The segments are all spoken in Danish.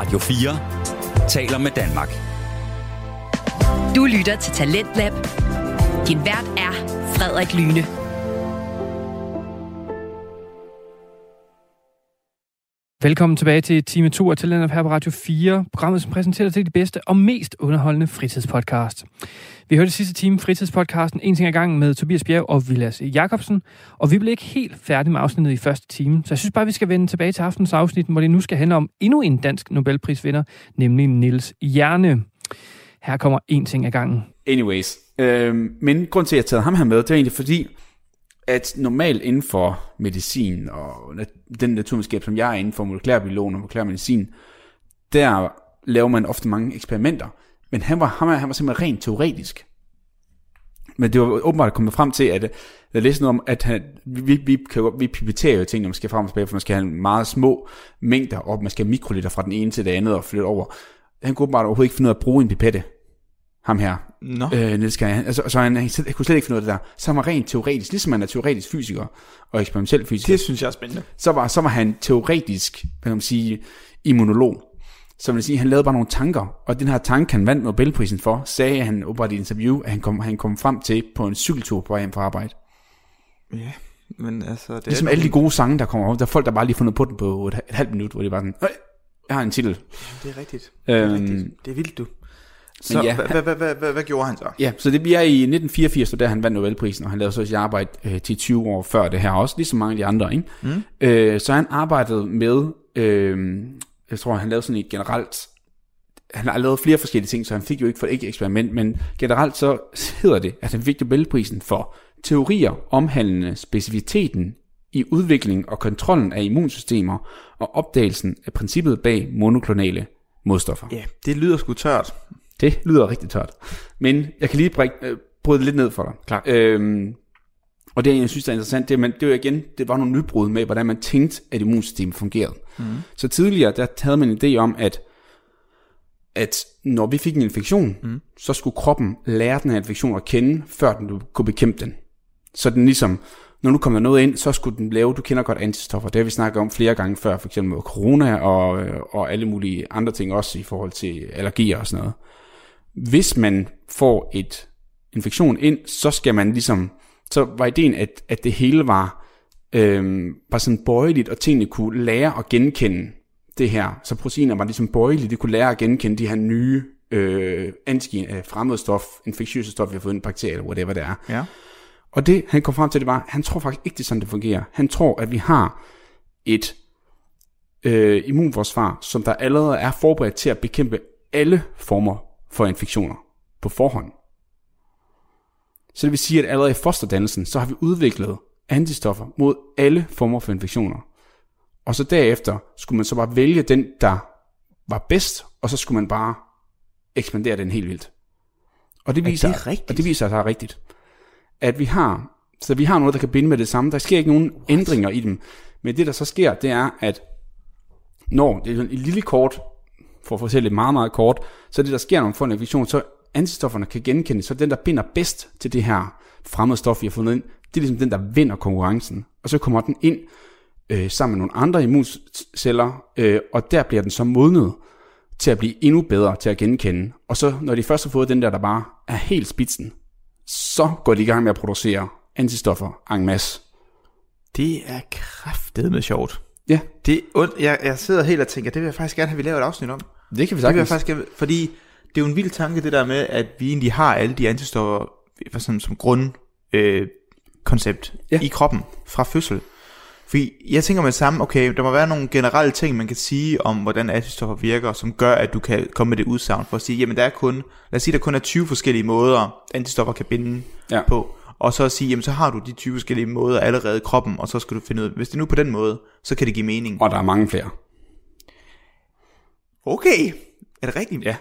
Radio 4 taler med Danmark. Du lytter til Talentlab. Din vært er Frederik Lyne. Velkommen tilbage til time 2 af Talentlab her på Radio 4. Programmet, som præsenterer til de bedste og mest underholdende fritidspodcast. Vi hørte sidste time fritidspodcasten En ting ad gangen med Tobias Bjerg og Vilas Jakobsen. Og vi blev ikke helt færdige med afsnittet i første time. Så jeg synes bare, vi skal vende tilbage til aftens afsnit, hvor det nu skal handle om endnu en dansk Nobelprisvinder, nemlig Nils Hjerne. Her kommer En ting ad gangen. Anyways, øh, men grund til, at jeg tager ham her med, det er egentlig fordi, at normalt inden for medicin og den naturvidenskab, som jeg er inden for molekylærbiologen og molekylærmedicin, der laver man ofte mange eksperimenter. Men han var, han var, han var simpelthen rent teoretisk. Men det var åbenbart kommet frem til, at jeg læste noget om, at han, vi, vi, kan, vi pipeterer jo ting, når man skal frem og tilbage, for man skal have meget små mængder, og man skal have mikroliter fra den ene til det andet og flytte over. Han kunne åbenbart overhovedet ikke finde ud af at bruge en pipette, ham her. Nå. Øh, Niels Kjær, altså, så han, han, han kunne slet ikke finde ud af det der. Så han var rent teoretisk, ligesom han er teoretisk fysiker og eksperimentel fysiker. Det synes jeg er spændende. Så var, så var han teoretisk, hvad kan man sige, immunolog. Så vil sige, han lavede bare nogle tanker, og den her tanke, han vandt Nobelprisen for, sagde han åbenbart i et interview, at han kom, han kom frem til på en cykeltur på vej hjem fra arbejde. Ja, men altså... Det Ligesom er alle de gode sange, der kommer op. Der er folk, der bare lige fundet på den på et, et halvt minut, hvor de bare sådan, "Øj, jeg har en titel. Det er rigtigt. Det er, Øhm, rigtigt. Det er vildt, du. Så ja, hvad, hvad, hvad, hvad, hvad, gjorde han så? Ja, så det bliver i 1984, da han vandt Nobelprisen, og han lavede så sit arbejde øh, til 20 år før det her også, ligesom mange af de andre. Ikke? Mm. Øh, så han arbejdede med, øh, jeg tror han lavede sådan et generelt, han har lavet flere forskellige ting, så han fik jo ikke for ikke eksperiment, men generelt så hedder det, at han fik Nobelprisen for teorier omhandlende specificiteten i udviklingen og kontrollen af immunsystemer og opdagelsen af princippet bag monoklonale modstoffer. Ja, det lyder sgu tørt. Det lyder rigtig tørt. Men jeg kan lige brække, øh, bryde det lidt ned for dig. Klart. Øhm, og det, jeg synes er interessant, det, er, man, det var igen, det var nogle nybrud med, hvordan man tænkte, at immunsystemet fungerede. Mm. Så tidligere, der havde man en idé om, at, at når vi fik en infektion, mm. så skulle kroppen lære den her infektion at kende, før den kunne bekæmpe den. Så den ligesom, når nu kommer der noget ind, så skulle den lave, du kender godt antistoffer, det har vi snakket om flere gange før, for eksempel med corona og, øh, og alle mulige andre ting også i forhold til allergier og sådan noget. Hvis man får et infektion ind, så skal man ligesom, så var ideen, at, at det hele var, øhm, var sådan bøjeligt, og tingene kunne lære at genkende det her. Så proteiner var ligesom bøjelige, de kunne lære at genkende de her nye øh, antigen, øh, fremmedstof, infektiøse stof, vi har fået en bakterie, eller whatever det er. Ja. Og det, han kom frem til, det var, han tror faktisk ikke, det er sådan, det fungerer. Han tror, at vi har et øh, immunforsvar, som der allerede er forberedt til at bekæmpe alle former for infektioner på forhånd. Så det vil sige, at allerede i fosterdannelsen, så har vi udviklet antistoffer mod alle former for infektioner. Og så derefter skulle man så bare vælge den, der var bedst, og så skulle man bare ekspandere den helt vildt. Og det viser, det rigtigt? Og det viser sig er rigtigt. At vi har, så vi har noget, der kan binde med det samme. Der sker ikke nogen What? ændringer i dem. Men det, der så sker, det er, at når det er et lille kort, for at fortælle det meget, meget kort, så det, der sker, når man får en infektion, så antistofferne kan genkende, så den, der binder bedst til det her fremmede stof, vi har fundet ind, det er ligesom den, der vinder konkurrencen. Og så kommer den ind øh, sammen med nogle andre immunceller, øh, og der bliver den så modnet til at blive endnu bedre til at genkende. Og så, når de først har fået den der, der bare er helt spidsen, så går de i gang med at producere antistoffer en masse. Det er kraftedeme sjovt. Ja, Det er ondt. Jeg, jeg sidder helt og tænker, det vil jeg faktisk gerne have, vi laver et afsnit om. det kan vi Det vil sagtens. jeg faktisk gerne, fordi det er jo en vild tanke, det der med, at vi egentlig har alle de antistoffer for sådan, som grund øh, koncept Ja. i kroppen fra fødsel. Fordi jeg tænker med det samme, okay, der må være nogle generelle ting, man kan sige om, hvordan antistoffer virker, som gør, at du kan komme med det udsagn for at sige, jamen der er kun, lad os sige, der kun er 20 forskellige måder, antistoffer kan binde ja. på. Og så sige, jamen så har du de 20 forskellige måder allerede i kroppen, og så skal du finde ud af, hvis det nu er på den måde, så kan det give mening. Og der er mange flere. Okay, er det rigtigt? Ja.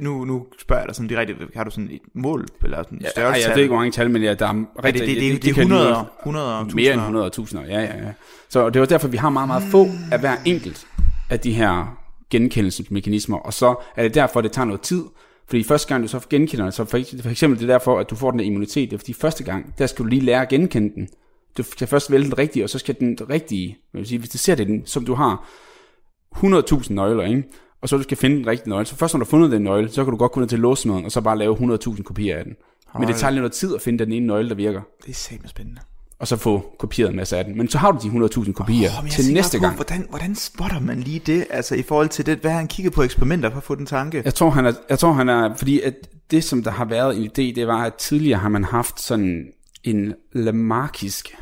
Nu, nu spørger jeg dig sådan direkte, har du sådan et mål, eller sådan en Ja, størrelse? jeg ved ikke, hvor mange tal, men ja, der er er rigtig, det, det, det, det, det er kan 100, lyde- 100 Mere end 100 tusinder, ja, ja, ja. Så det var derfor, vi har meget, meget få af hver enkelt af de her genkendelsesmekanismer, og så er det derfor, det tager noget tid, fordi første gang du så genkender det, så for, for eksempel det er derfor, at du får den der immunitet, det er fordi første gang, der skal du lige lære at genkende den. Du skal først vælge den rigtige, og så skal den rigtige, vil sige, hvis du ser det, den, som du har 100.000 nøgler, ikke? og så du skal finde den rigtige nøgle. Så først når du har fundet den nøgle, så kan du godt gå ned til låsmeden, og så bare lave 100.000 kopier af den. Men det tager lidt noget tid at finde den ene nøgle, der virker, Det er simpelthen spændende. Og så få kopieret en masse af den. Men så har du de 100.000 kopier jeg til næste på, gang. Hvordan, hvordan spotter man lige det? Altså i forhold til det, hvad har han kigget på eksperimenter for at få den tanke? Jeg tror, han er, jeg tror, han er, fordi at det, som der har været en idé, det var, at tidligere har man haft sådan en lamarkisk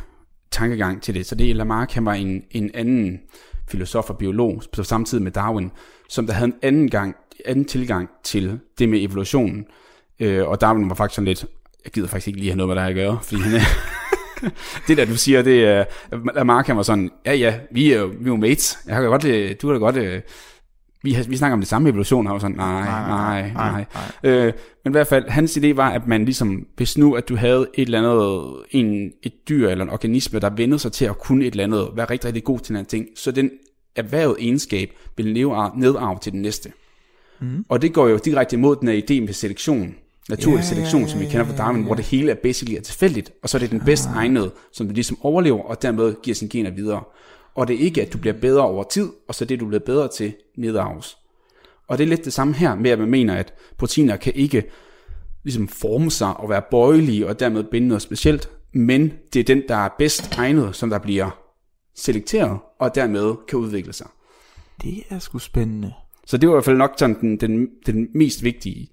tankegang til det. Så det er Lamarck, han var en, en anden filosof og biolog, på samtidig med Darwin, som der havde en anden, gang, anden tilgang til det med evolutionen. Øh, og Darwin var faktisk sådan lidt, jeg gider faktisk ikke lige have noget med det her at gøre, fordi han er, det der, du siger, det er, Lamarck han var sådan, ja ja, vi er jo, vi er jo mates, jeg kan godt, øh, du kan da godt, øh, vi, har, vi snakker om det samme evolution, og jeg var sådan, nej, nej, nej. nej. Øh, men i hvert fald, hans idé var, at man ligesom, hvis nu, at du havde et eller andet, en, et dyr eller en organisme, der vendte sig til at kunne et eller andet, være rigtig, rigtig god til en anden ting, så den erhvervet egenskab vil leve nedarve til den næste. Mm. Og det går jo direkte imod den her idé med selektion, naturlig Ja, selektion, ja, som vi kender fra Darwin, hvor det hele er basically er tilfældigt, og så er det den bedst egnede, som ligesom overlever, og dermed giver sine gener videre. Og det er ikke, at du bliver bedre over tid, og så det, du bliver bedre til, nedarves. Og det er lidt det samme her med, at man mener, at proteiner kan ikke ligesom forme sig og være bøjelige, og dermed binde noget specielt, men det er den, der er bedst egnet, som der bliver selekteret, og dermed kan udvikle sig. Det er sgu spændende. Så det var i hvert fald nok sådan den, den, den mest vigtige.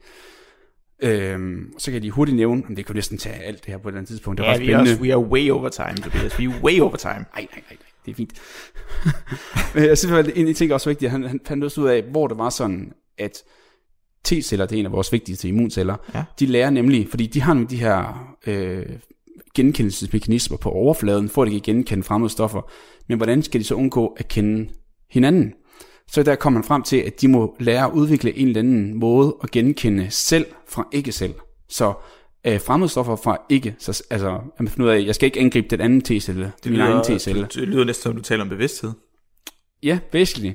Øhm, så kan jeg lige hurtigt nævne, om det kunne næsten tage alt det her på et eller andet tidspunkt. Det var Ja, vi er, spændende. også, we are way over time, Tobias. We are way over time. Nej, nej, nej, nej, det er fint. Men jeg synes, at en ting også vigtigt, han, han fandt også ud af, hvor det var sådan, at T-celler, det er en af vores vigtigste immunceller, Ja. de lærer nemlig, fordi de har nogle de her øh, genkendelsesmekanismer på overfladen, for at de kan genkende fremmede stoffer. Men hvordan skal de så undgå at kende hinanden? Så der kommer man frem til, at de må lære at udvikle en eller anden måde at genkende selv fra ikke-selv. Så øh, fremmede stoffer fra ikke, så, altså at man finder ud af, at jeg skal ikke angribe den anden T-celle, det er min egen T-celle. Det, det lyder næsten som, du taler om bevidsthed. Ja, basically.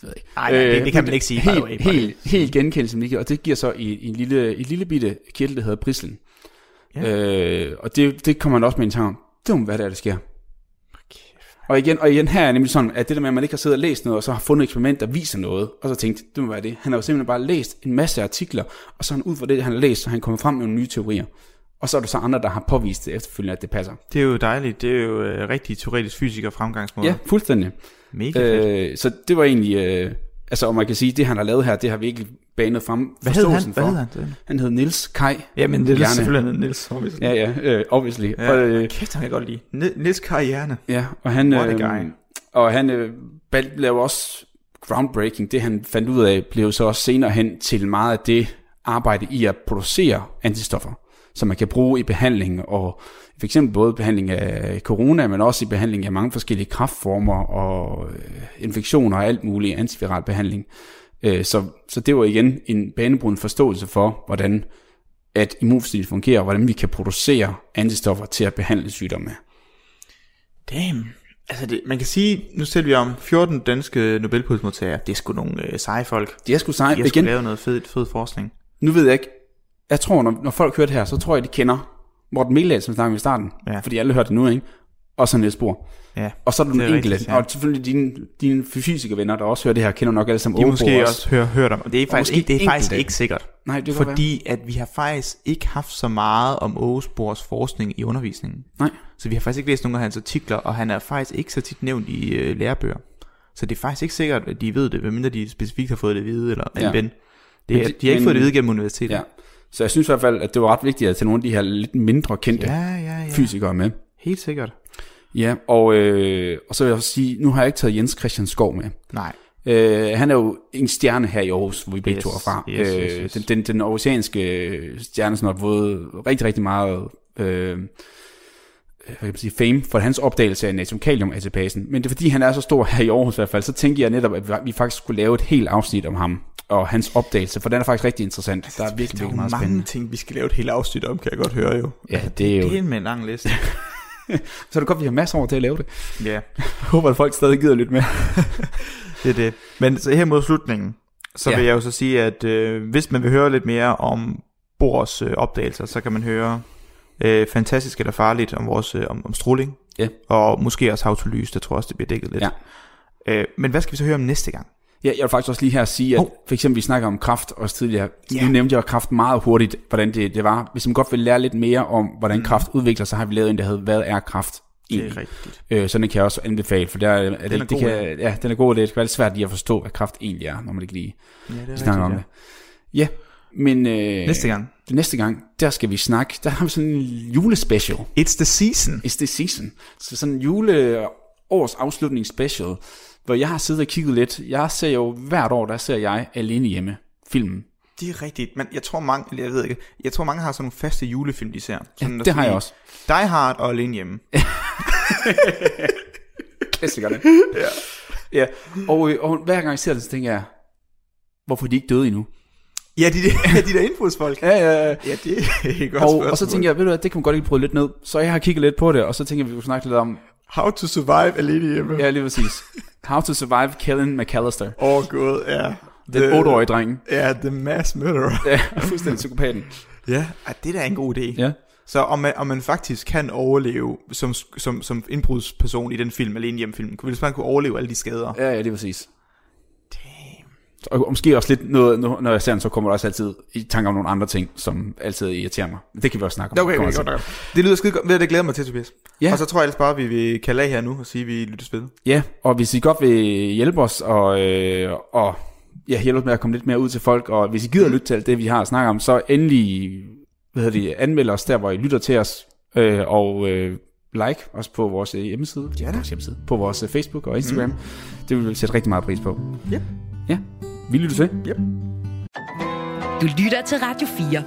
Det ikke. Nej, nej, det- det kan man ikke sige, Helt, way, helt, helt genkendelse, og det giver så i, i en lille, et lille bitte kirtel, der hedder prislen. Ja. Øh, og det, det kommer man også med en tanke om. Det må være der, det sker. Og igen, og igen her er nemlig sådan, at det der med, at man ikke har siddet og læst noget, og så har fundet et eksperiment, der viser noget, og så tænkt, det må være det. Han har jo simpelthen bare læst en masse artikler, og så han ud fra det, han har læst, så han kommer frem med nogle nye teorier. Og så er der så andre, der har påvist det efterfølgende, at det passer. Det er jo dejligt. Det er jo øh, rigtig teoretisk fysiker fremgangsmåde. Ja, fuldstændig. Mega fedt. Øh, så det var egentlig, øh, altså om man kan sige, det han har lavet her, det har virkelig banet frem Hvad hed han? Hvad for. hed han? Han hed Nils Kai. Jamen, det er Hjerne. selvfølgelig Niels. obviously. Ja, ja, øh, obviously. Ja. Og, øh, Kæft, han kan jeg godt lide. Ni- Niels Karriere. ja, og han, What a øh, guy. og han øh, lavede også groundbreaking. Det han fandt ud af, blev så også senere hen til meget af det arbejde i at producere antistoffer, som man kan bruge i behandling, og for eksempel både behandling af corona, men også i behandling af mange forskellige kraftformer og øh, infektioner og alt muligt antiviral behandling. Øh, så, så det var igen en banebrydende forståelse for, hvordan at immunsystemet fungerer, og hvordan vi kan producere antistoffer til at behandle sygdomme. Damn. Altså, det, man kan sige, nu ser vi om 14 danske Nobelprismodtagere. Det er sgu nogle øh, seje folk. Det er sgu sejt. De har sgu lavet noget fed, fed forskning. nu ved jeg ikke, jeg tror, når, når folk hører det her, så tror jeg, de kender Morten Meldal, som snakker i starten, Ja. fordi alle hørte det nu, ikke? Og så Niels Bohr. Ja. Og så er der nogle enkelte, rigtigt, ja. og selvfølgelig dine, dine fysikervenner, der også hører det her, kender nok alle sammen De Åge måske også hørt, hørt om. Det er faktisk, ikke, det er faktisk ikke sikkert. Nej, det Fordi at vi har faktisk ikke haft så meget om Ågesborgs forskning i undervisningen. Nej. Så vi har faktisk ikke læst nogen af hans artikler, og han er faktisk ikke så tit nævnt i øh, lærebøger. Så det er faktisk ikke sikkert, at de ved det, medmindre de specifikt har fået det at vide, eller en Ja. ven. Det Men de- de har ikke men- fået det at vide gennem universitetet. Ja. Så jeg synes i hvert fald, at det var ret vigtigt at tage nogle af de her lidt mindre kendte ja, ja. ja. fysikere med. Helt sikkert. Ja, og, øh, og så vil jeg også sige, nu har jeg ikke taget Jens Christian Skov med. Nej. Øh, han er jo en stjerne her i Aarhus, hvor vi begge Yes, to er fra. yes, yes, øh, yes. Den, den, den aarhusianske stjerne, som har fået rigtig, rigtig meget øh, hvad kan man sige, fame for hans opdagelse af natriumkalium atapasen. Men det er fordi, han er så stor her i Aarhus i hvert fald, så tænker jeg netop, at vi- faktisk skulle lave et helt afsnit om ham og hans opdagelse, for den er faktisk rigtig interessant. Der er virkelig, Der er meget mange spændende. ting, vi skal lave et helt afsnit om, kan jeg godt høre jo. Ja, det er jo... Det er med en lang liste. Så er det godt, vi har masser over til at lave det. ja, Jeg håber, at folk stadig gider lidt med. det er det. Men så her mod slutningen, så Ja. vil jeg jo så sige, at øh, hvis man vil høre lidt mere om Bohrs øh, opdagelser, så kan man høre øh, Fantastisk eller Farligt om, vores, øh, om, om stråling. Ja. Og måske også How to Lys, der tror jeg også, det bliver dækket lidt. Ja. Øh, men hvad skal vi så høre om næste gang? Ja, jeg vil faktisk også lige her sige, at for eksempel vi snakker om kraft også tidligere. Yeah. Nu nævnte jeg kraft meget hurtigt, hvordan det, det var. Hvis man godt vil lære lidt mere om, hvordan mm. kraft udvikler sig, har vi lavet en, der hedder, hvad er kraft? Det egentlig? er rigtigt. Øh, sådan kan jeg også anbefale, for der, er, Den er det, det god, kan, ja, den er god, og det kan være lidt svært lige at forstå, hvad kraft egentlig er, når man ikke lige Ja, det er snakker om det. Ja, men øh, Næste gang. det næste gang, der skal vi snakke, der har vi sådan en julespecial. It's the season. It's the season. Så sådan en jule års afslutning special, hvor jeg har siddet og kigget lidt. Jeg ser jo hvert år, der ser jeg alene hjemme filmen. Det er rigtigt, men jeg tror mange, eller jeg ved ikke, jeg tror mange har sådan nogle faste julefilm, de ser. Sådan, der det har jeg også. Die Hard og Alene Hjemme. Klassikerne. ja. ja. Og, øh, og hver gang jeg ser det, så tænker jeg, hvorfor er de ikke døde endnu? Ja, de, de, de der indbrudsfolk. Ja, ja, ja. Ja, det er et godt Og, spørgsmål. og så tænker jeg, ved du hvad, det kan man godt ikke bryde lidt ned. Så jeg har kigget lidt på det, og så tænker jeg, vi kunne snakke lidt om, How to survive alene hjemme. ja lige præcis, How to Survive Kellen McAllister. Åh oh, gud, ja. Den 8-årige dreng. Ja, The Mass Murderer. Ja, fuldstændig psykopaten. ja, ej, det er da en god idé. Ja. Så om man, om man faktisk kan overleve som, som, som indbrudsperson i den film, alene hjemmefilmen, hvis man kunne overleve alle de skader. Ja, ja, lige præcis. Og, måske også lidt noget, når jeg ser den, så kommer der også altid i tanke om nogle andre ting, som altid irriterer mig. Men det kan vi også snakke om. Okay, okay, godt. Det lyder skide godt. Ved Det glæder mig til, Tobias. Ja. Og så tror jeg ellers bare, at vi vil kalde af her nu og sige, at vi lytter spil. Ja, og hvis I godt vil hjælpe os og, øh, og ja, hjælpe os med at komme lidt mere ud til folk, og hvis I gider lytte til alt det, vi har snakket om, så endelig hvad hedder det, anmeld os der, hvor I lytter til os, øh, og øh, like os på vores øh, hjemmeside, ja, vores hjemmeside, på vores øh, Facebook og Instagram. Mm. Det vil vi sætte rigtig meget pris på. Ja. Ja, vi lytter til. Du lytter til Radio 4.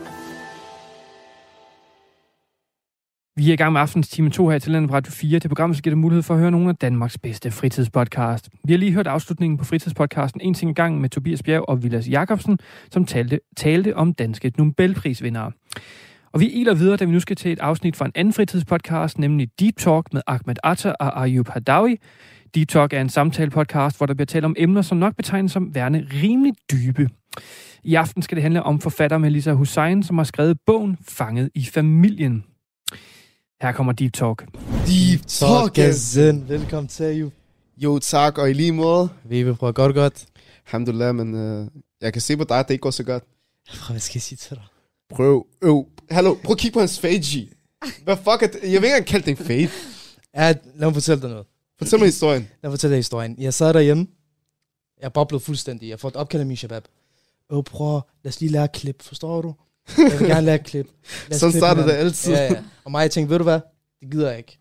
Vi er i gang med aftens time 2 her til landet på Radio 4. Det program, som giver dig mulighed for at høre nogle af Danmarks bedste fritidspodcast. Vi har lige hørt afslutningen på fritidspodcasten En ting i gang med Tobias Bjerg og Vilas Jakobsen, som talte, talte om danske Nobelprisvindere. Og vi iler videre, da vi nu skal til et afsnit fra en anden fritidspodcast, nemlig Deep Talk med Ahmed Atta og Ayub Hadawi. Deep Talk er en samtale-podcast, hvor der bliver talt om emner, som nok betegnes som værende rimelig dybe. I aften skal det handle om forfatter Melissa Hussein, som har skrevet bogen Fanget i familien. Her kommer Deep Talk. Deep Talk Talkazen. Velkommen til, jo. Jo tak, og i lige måde. Vi vil prøve godt godt. Alhamdulillah, men uh, jeg kan se på dig, at det ikke går så godt. Prøv, hvad skal jeg sige til dig? Prøv, øv. Hallo, prøv at kigge på hans fade, G. Hvad fuck er det? Jeg vil ikke engang kalde det en fade. Ja, lad mig fortælle dig noget. Fortæl mig historien. Lad mig fortælle dig historien. Jeg sad derhjemme. Jeg boblede fuldstændig. Jeg får et opkald af min shabab. Åh, prøv, lad os lige lære at klippe, forstår du? Jeg vil gerne lære at klippe. Sådan starter det altid. Ja, ja. Og mig, jeg tænkte, ved du hvad? Det gider jeg ikke.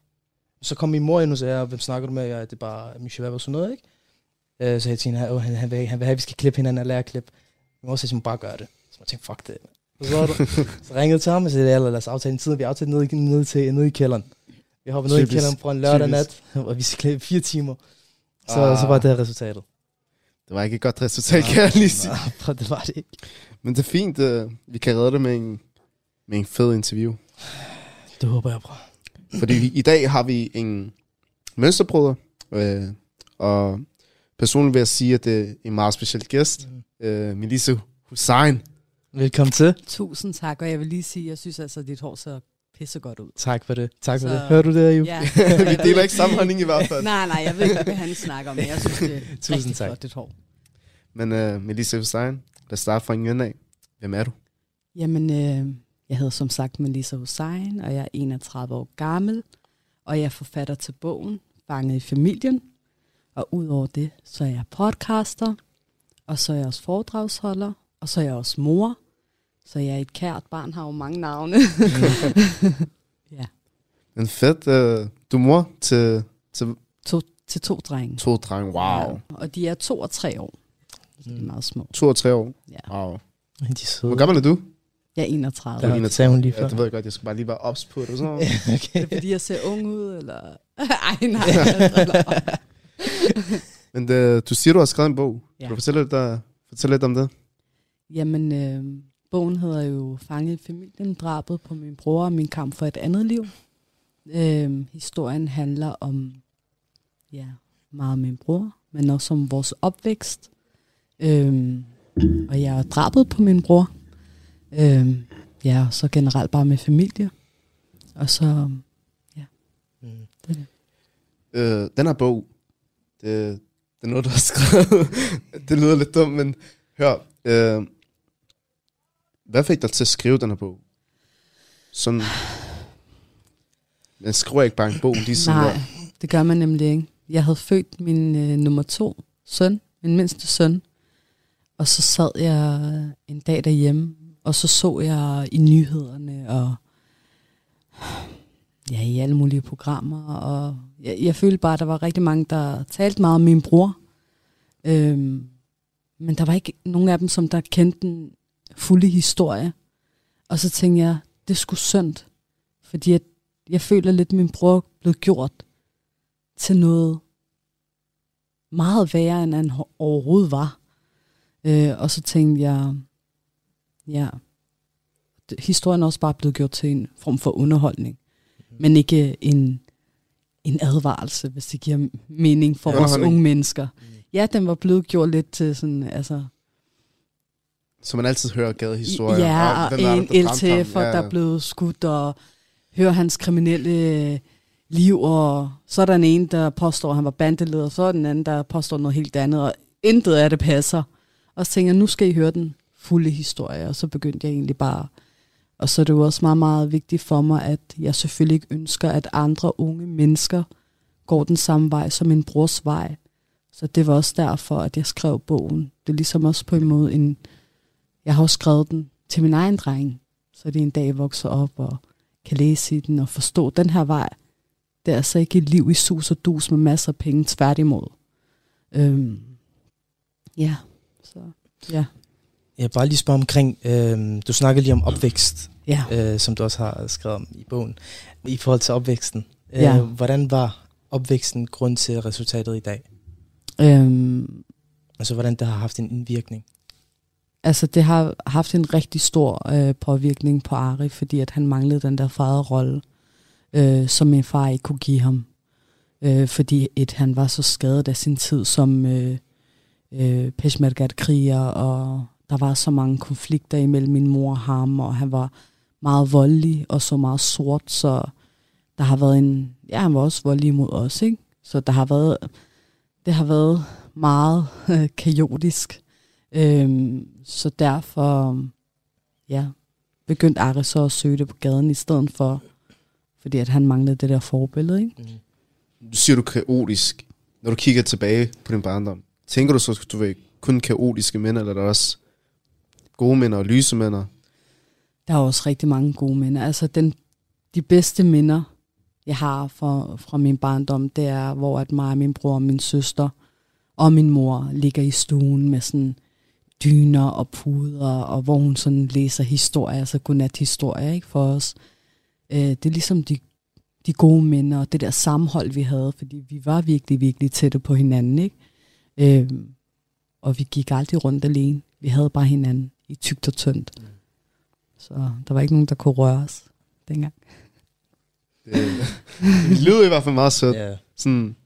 Så kom min mor ind og sagde, hvem snakker du med? Ja, det er bare min shabab og sådan noget, ikke? Øh, Så jeg tænkte, han, han, han, vil, han vil have, at vi skal klippe hinanden og lære at klippe. Min mor sagde, bare gør det. Så jeg tænkte, fuck det. Du? så ringede jeg til ham og sagde, lad os aftale en tid. Vi aftalte ned, ned, til, ned i kælderen. Vi hopper ned i kælderen på en lørdag nat, og vi skal klippe fire timer. Så, Ah. så var det resultatet. Det var ikke et godt resultat, kan jeg lige sige. Nej, det var det ikke. Men det er fint, uh, vi kan redde det med en, med en fed interview. Det håber jeg, bror. Fordi i dag har vi en mønsterbryder, øh, og personligt vil jeg sige, at det er en meget speciel gæst. Mm. Øh, Melissa Hussein. Velkommen til. Tusind tak, og jeg vil lige sige, at jeg synes altså, at dit hår ser pissegodt ud. Tak for det. Tak for Så- det. Hører du det, jo? Ja. vi deler ikke samme holdning i hvert fald. nej, nej, jeg ved ikke, hvad han snakker om, men jeg synes, det er Tusind rigtig tak. flot, dit hår. Men uh, Melissa Hussein, lad os starte fra en ende af. Hvem er du? Jamen, øh, jeg hedder som sagt Melissa Hussein, og jeg er 31 år gammel, og jeg er forfatter til bogen Fanget i familien. Og udover det, så er jeg podcaster, og så er jeg også foredragsholder, og så er jeg også mor. Så jeg er et kært barn, har jo mange navne. En fedt. Uh, du er mor til, til to, til to drenge. to drenge. Wow. Ja, og de er to og tre år. Så de er Mm. meget små. To og tre år. Ja. Wow. De er. Hvor gammel er du? Jeg er 31. Du er Ja, 31. det sagde hun lige Ja, før. det ved jeg godt. Jeg skal bare lige være ops på det. Sådan. okay. Er det fordi, jeg ser ung ud, eller? Ej, nej. Men det, du siger, du har skrevet en bog. Ja. Kan du fortælle lidt, uh, fortælle lidt om det? Jamen, øh, bogen hedder jo Fanget i familien, drabet på min bror og min kamp for et andet liv. Øh, historien handler om, ja, meget om min bror, men også om vores opvækst. Øh, og jeg er drabet på min bror. Øh, ja, og så generelt bare med familie. Og så, Mm. Øh, den her bog, det, Det er noget, du har skrevet. det lyder lidt dumt, men hør. Øh, hvad fik dig til at skrive den her bog? Sådan... Man skriver ikke bare en bog lige sådan Nej, det gør man nemlig ikke. Jeg havde født min øh, nummer to søn, min mindste søn, og så sad jeg en dag derhjemme, og så så jeg i nyhederne, og ja, i alle mulige programmer, og jeg, jeg følte bare, at der var rigtig mange, der talte meget om min bror, øhm, men der var ikke nogen af dem, som der kendte den fulde historie. Og så tænkte jeg, det skulle synd, fordi at jeg føler lidt, at min bror blev gjort til noget meget værre, end han overhovedet var. Øh, og så tænkte jeg, ja, historien er også bare blevet gjort til en form for underholdning, mm. men ikke en, en advarelse, hvis det giver mening for os unge mennesker. Mm. Ja, den var blevet gjort lidt til sådan, altså... Så man altid hører gadehistorier. Ja, og, en LTF'er, ja. der er blevet skudt, og hører hans kriminelle liv, og så er der en en, der påstår, at han var bandeleder, og så er den anden, der påstår noget helt andet, og intet af det passer. Og så tænker jeg, nu skal I høre den fulde historie, og så begyndte jeg egentlig bare. Og så er det jo også meget, meget vigtigt for mig, at jeg selvfølgelig ikke ønsker, at andre unge mennesker går den samme vej som min brors vej. Så det var også derfor, at jeg skrev bogen. Det er ligesom også på en måde en... Jeg har også skrevet den til min egen dreng, så det en dag vokser op og kan læse i den og forstå den her vej. Det er altså ikke et liv i sus og dus med masser af penge, tværtimod. Øhm, ja, så ja. Jeg bare lige spørge omkring, øh, du snakker lige om opvækst, ja. øh, som du også har skrevet om i bogen. I forhold til opvæksten, øh, Ja. hvordan var opvæksten grund til resultatet i dag? Øhm, Altså hvordan det har haft en indvirkning? Altså det har haft en rigtig stor øh, påvirkning på Ari, fordi at han manglede den der faderrolle, øh, som min far ikke kunne give ham. Øh, fordi et, han var så skadet af sin tid som øh, øh, peshmergat-kriger, og der var så mange konflikter imellem min mor og ham, og han var meget voldelig og så meget sort, så der har været en... Ja, han var også voldelig imod os, ikke? Så der har været... Det har været meget øh, kaotisk. Øhm, så derfor, ja, begyndte Ari så at søge det på gaden i stedet for, fordi at han manglede det der forbillede, ikke? Du siger du kaotisk. Når du kigger tilbage på din barndom, tænker du så, at du vil kun kaotiske mænd, eller er der også gode mænd og lyse mænd? Der er også rigtig mange gode minder. Altså, den, de bedste minder, jeg har fra, fra min barndom, det er, hvor at mig min bror min søster og min mor ligger i stuen med sådan dyner og puder, og hvor hun sådan læser historier, altså godnat historier, ikke, for os. Øh, det er ligesom de, de gode minder, og det der sammenhold, vi havde, fordi vi var virkelig, virkelig tætte på hinanden, ikke? Øh, og vi gik aldrig rundt alene. Vi havde bare hinanden i tygt og tyndt. Så der var ikke nogen, der kunne røre os dengang. Det, det lyder i hvert fald meget sødt. Ja. Sådan,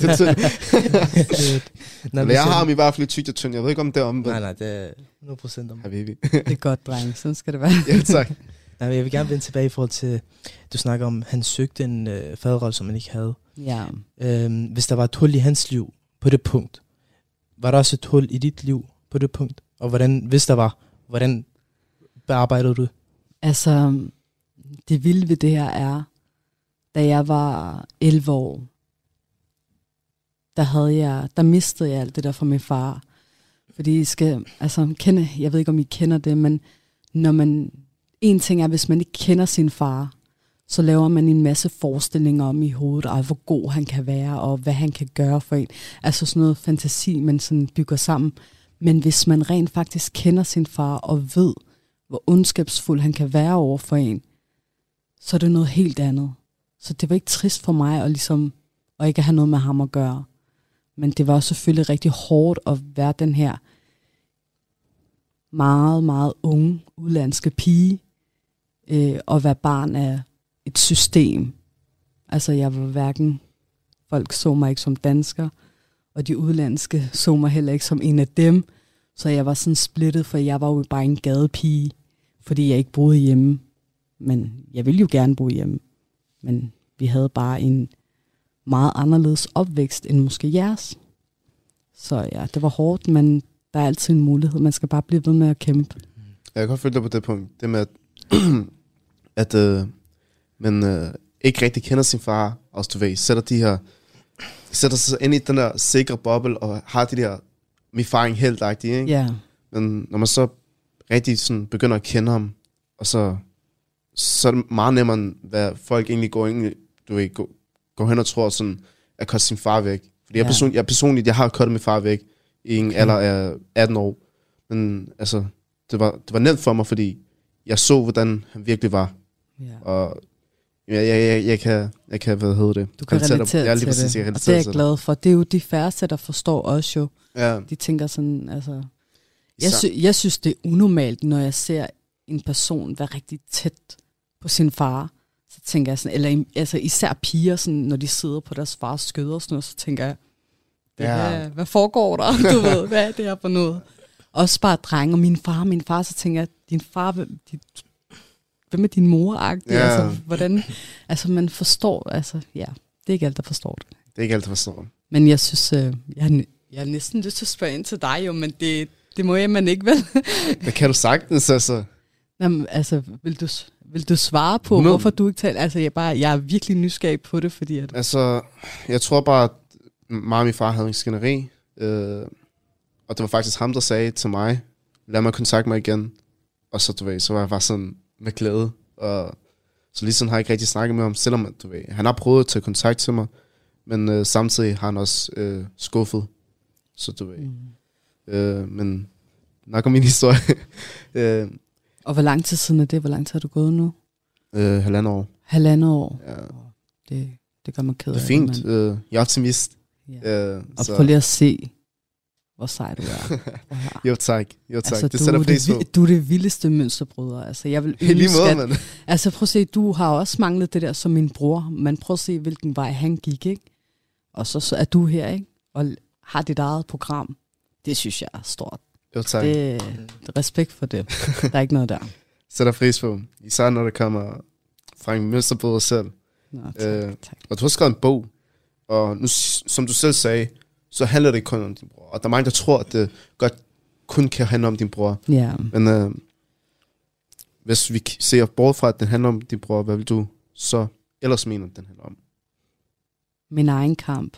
det og tynd. Nej, Eller jeg har ham i hvert fald i tygt og tynd. Jeg ved ikke, om det er om. Nej, nej, det er 100% om. Habibi. Det er godt, dreng. Sådan skal det være. ja, tak. Nej, jeg vil gerne vende tilbage i forhold til, du snakker om, han søgte en øh, faderrolle, som han ikke havde. Ja. Øhm, hvis der var et hul i hans liv på det punkt, var der også et hul i dit liv på det punkt? Og hvordan, hvis der var, hvordan bearbejdede du? Altså, det vilde ved det her er, da jeg var 11 år, der havde jeg, der mistede jeg alt det der fra min far. Fordi I skal, altså, kende, jeg ved ikke, om I kender det, men når man, en ting er, hvis man ikke kender sin far, så laver man en masse forestillinger om i hovedet, og hvor god han kan være, og hvad han kan gøre for en. Altså sådan noget fantasi, man sådan bygger sammen. Men hvis man rent faktisk kender sin far, og ved, hvor ondskabsfuld han kan være over for en, så er det noget helt andet. Så det var ikke trist for mig at, ligesom, at ikke have noget med ham at gøre. Men det var selvfølgelig rigtig hårdt at være den her meget, meget unge udlandske pige, øh, og være barn af et system. Altså jeg var hverken, folk så mig ikke som dansker, og de udlandske så mig heller ikke som en af dem. Så jeg var sådan splittet, for jeg var jo bare en gadepige, fordi jeg ikke boede hjemme. Men jeg ville jo gerne bo hjemme. Men vi havde bare en meget anderledes opvækst end måske jeres. Så ja, det var hårdt, men der er altid en mulighed. Man skal bare blive ved med at kæmpe. Jeg kan godt følge dig på det punkt. Det med, at, at øh, man øh, ikke rigtig kender sin far, også du ved, sætter de her, sætter sig ind i den der sikre boble, og har de der, min far er en helt ikke? Ja, Men når man så rigtig sådan begynder at kende ham, og så, så er det meget nemmere, hvad folk egentlig går, egentlig, du ved, går, går hen og tror sådan, at kutte sin far væk. Fordi jeg, Ja. person, jeg personligt, jeg har kuttet min far væk i en Okay. alder af 18 år. Men altså, det var, det var nemt for mig, fordi jeg så, hvordan han virkelig var. ja. Og jeg, jeg, jeg, jeg, kan, jeg kan, hvad hedder det? Du kan relatere ja, lige til præcis, det, jeg og det er jeg glad for. Det er jo de færreste, der forstår også jo. Ja, De tænker sådan, altså... Jeg, sy- jeg synes, det er unormalt, når jeg ser en person være rigtig tæt på sin far. Så tænker jeg sådan, eller altså især piger, sådan, når de sidder på deres fars skøder og sådan noget, så tænker jeg, det, Ja. hvad, hvad foregår der? Du ved, hvad er det her for noget? Også bare drenge og min far, min far, så tænker jeg, din far, hvem, din, hvem er din mor? Ja. Altså, hvordan, altså man forstår, altså ja, det er ikke alt, der forstår det. det er ikke alt, der forstår. Men jeg synes, øh, jeg, jeg har næsten lyst til at spørge ind til dig jo, men det, det må jeg man ikke vel. Det kan du sagtens, altså. Jamen, altså, vil du, vil du svare på, 100. hvorfor du ikke taler? Altså, jeg, bare, jeg er virkelig nysgerrig på det, fordi at, Altså, jeg tror bare, at mig og min far havde en skænderi. Øh, og det var faktisk ham, der sagde til mig, lad mig kontakte mig igen. Og så, du ved, så var jeg bare sådan med glæde. Og så lige sådan har jeg ikke rigtig snakket med ham, selvom du ved, han har prøvet at tage kontakt til mig. Men øh, samtidig har han også øh, skuffet. Så du ved. mm. Øh, men nok om min historie. øh, Og hvor lang tid siden er det? Hvor lang tid har du gået nu? øh, halvandet år. Halvandet år. Ja. Det, det gør mig ked af. Det er fint. men- Øh, jeg er optimist. Ja. Øh, Og så- prøv lige at se, hvor sej du er. Jo tak, jo tak. Altså, det du, sætter er pris det, på. du er det vildeste mønsterbryder. Altså, jeg vil I lige ønske, måde, at- mand. Altså prøv at se, du har også manglet det der som min bror, men prøv at se, hvilken vej han gik, ikke? Og så, så er du her, ikke? Og har dit eget program. Det synes jeg er stort. Jo tak. Det, respekt for det. Der er ikke noget der. Sætter pris på. Især når det kommer fra en mønsterbryder selv. Nå, tak, Øh, tak. Og du har skrevet en bog. Og nu, som du selv sagde, så handler det ikke kun om din bror. Og der er mange, der tror, at det godt kun kan handle om din bror. Ja, Men øh, hvis vi ser bort fra, at den handler om din bror, hvad vil du så ellers mene, at den handler om? min egen kamp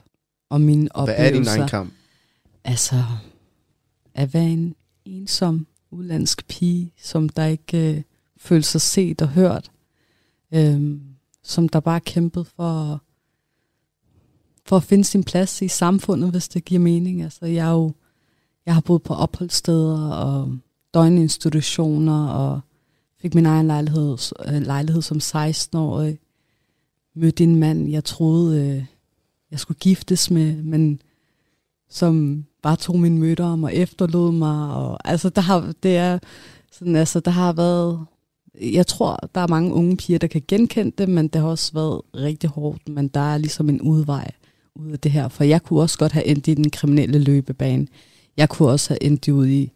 og Hvad oplevelser. er din egen kamp? Altså, at være en ensom udlandsk pige, som der ikke øh, føler sig set og hørt. øh, som der bare kæmpede for, for at finde sin plads i samfundet, hvis det giver mening. Altså, jeg, er jo, jeg har boet på opholdssteder og døgninstitutioner og fik min egen lejlighed, øh, lejlighed som 16-årig. Mødte en mand, jeg troede, øh, jeg skulle giftes med, men som bare tog mine møder om og efterlod mig. Og, altså, der har, det er sådan, altså, der har været, jeg tror, der er mange unge piger, der kan genkende det, men det har også været rigtig hårdt, men der er ligesom en udvej ud af det her, for jeg kunne også godt have endt i den kriminelle løbebane. Jeg kunne også have endt ud i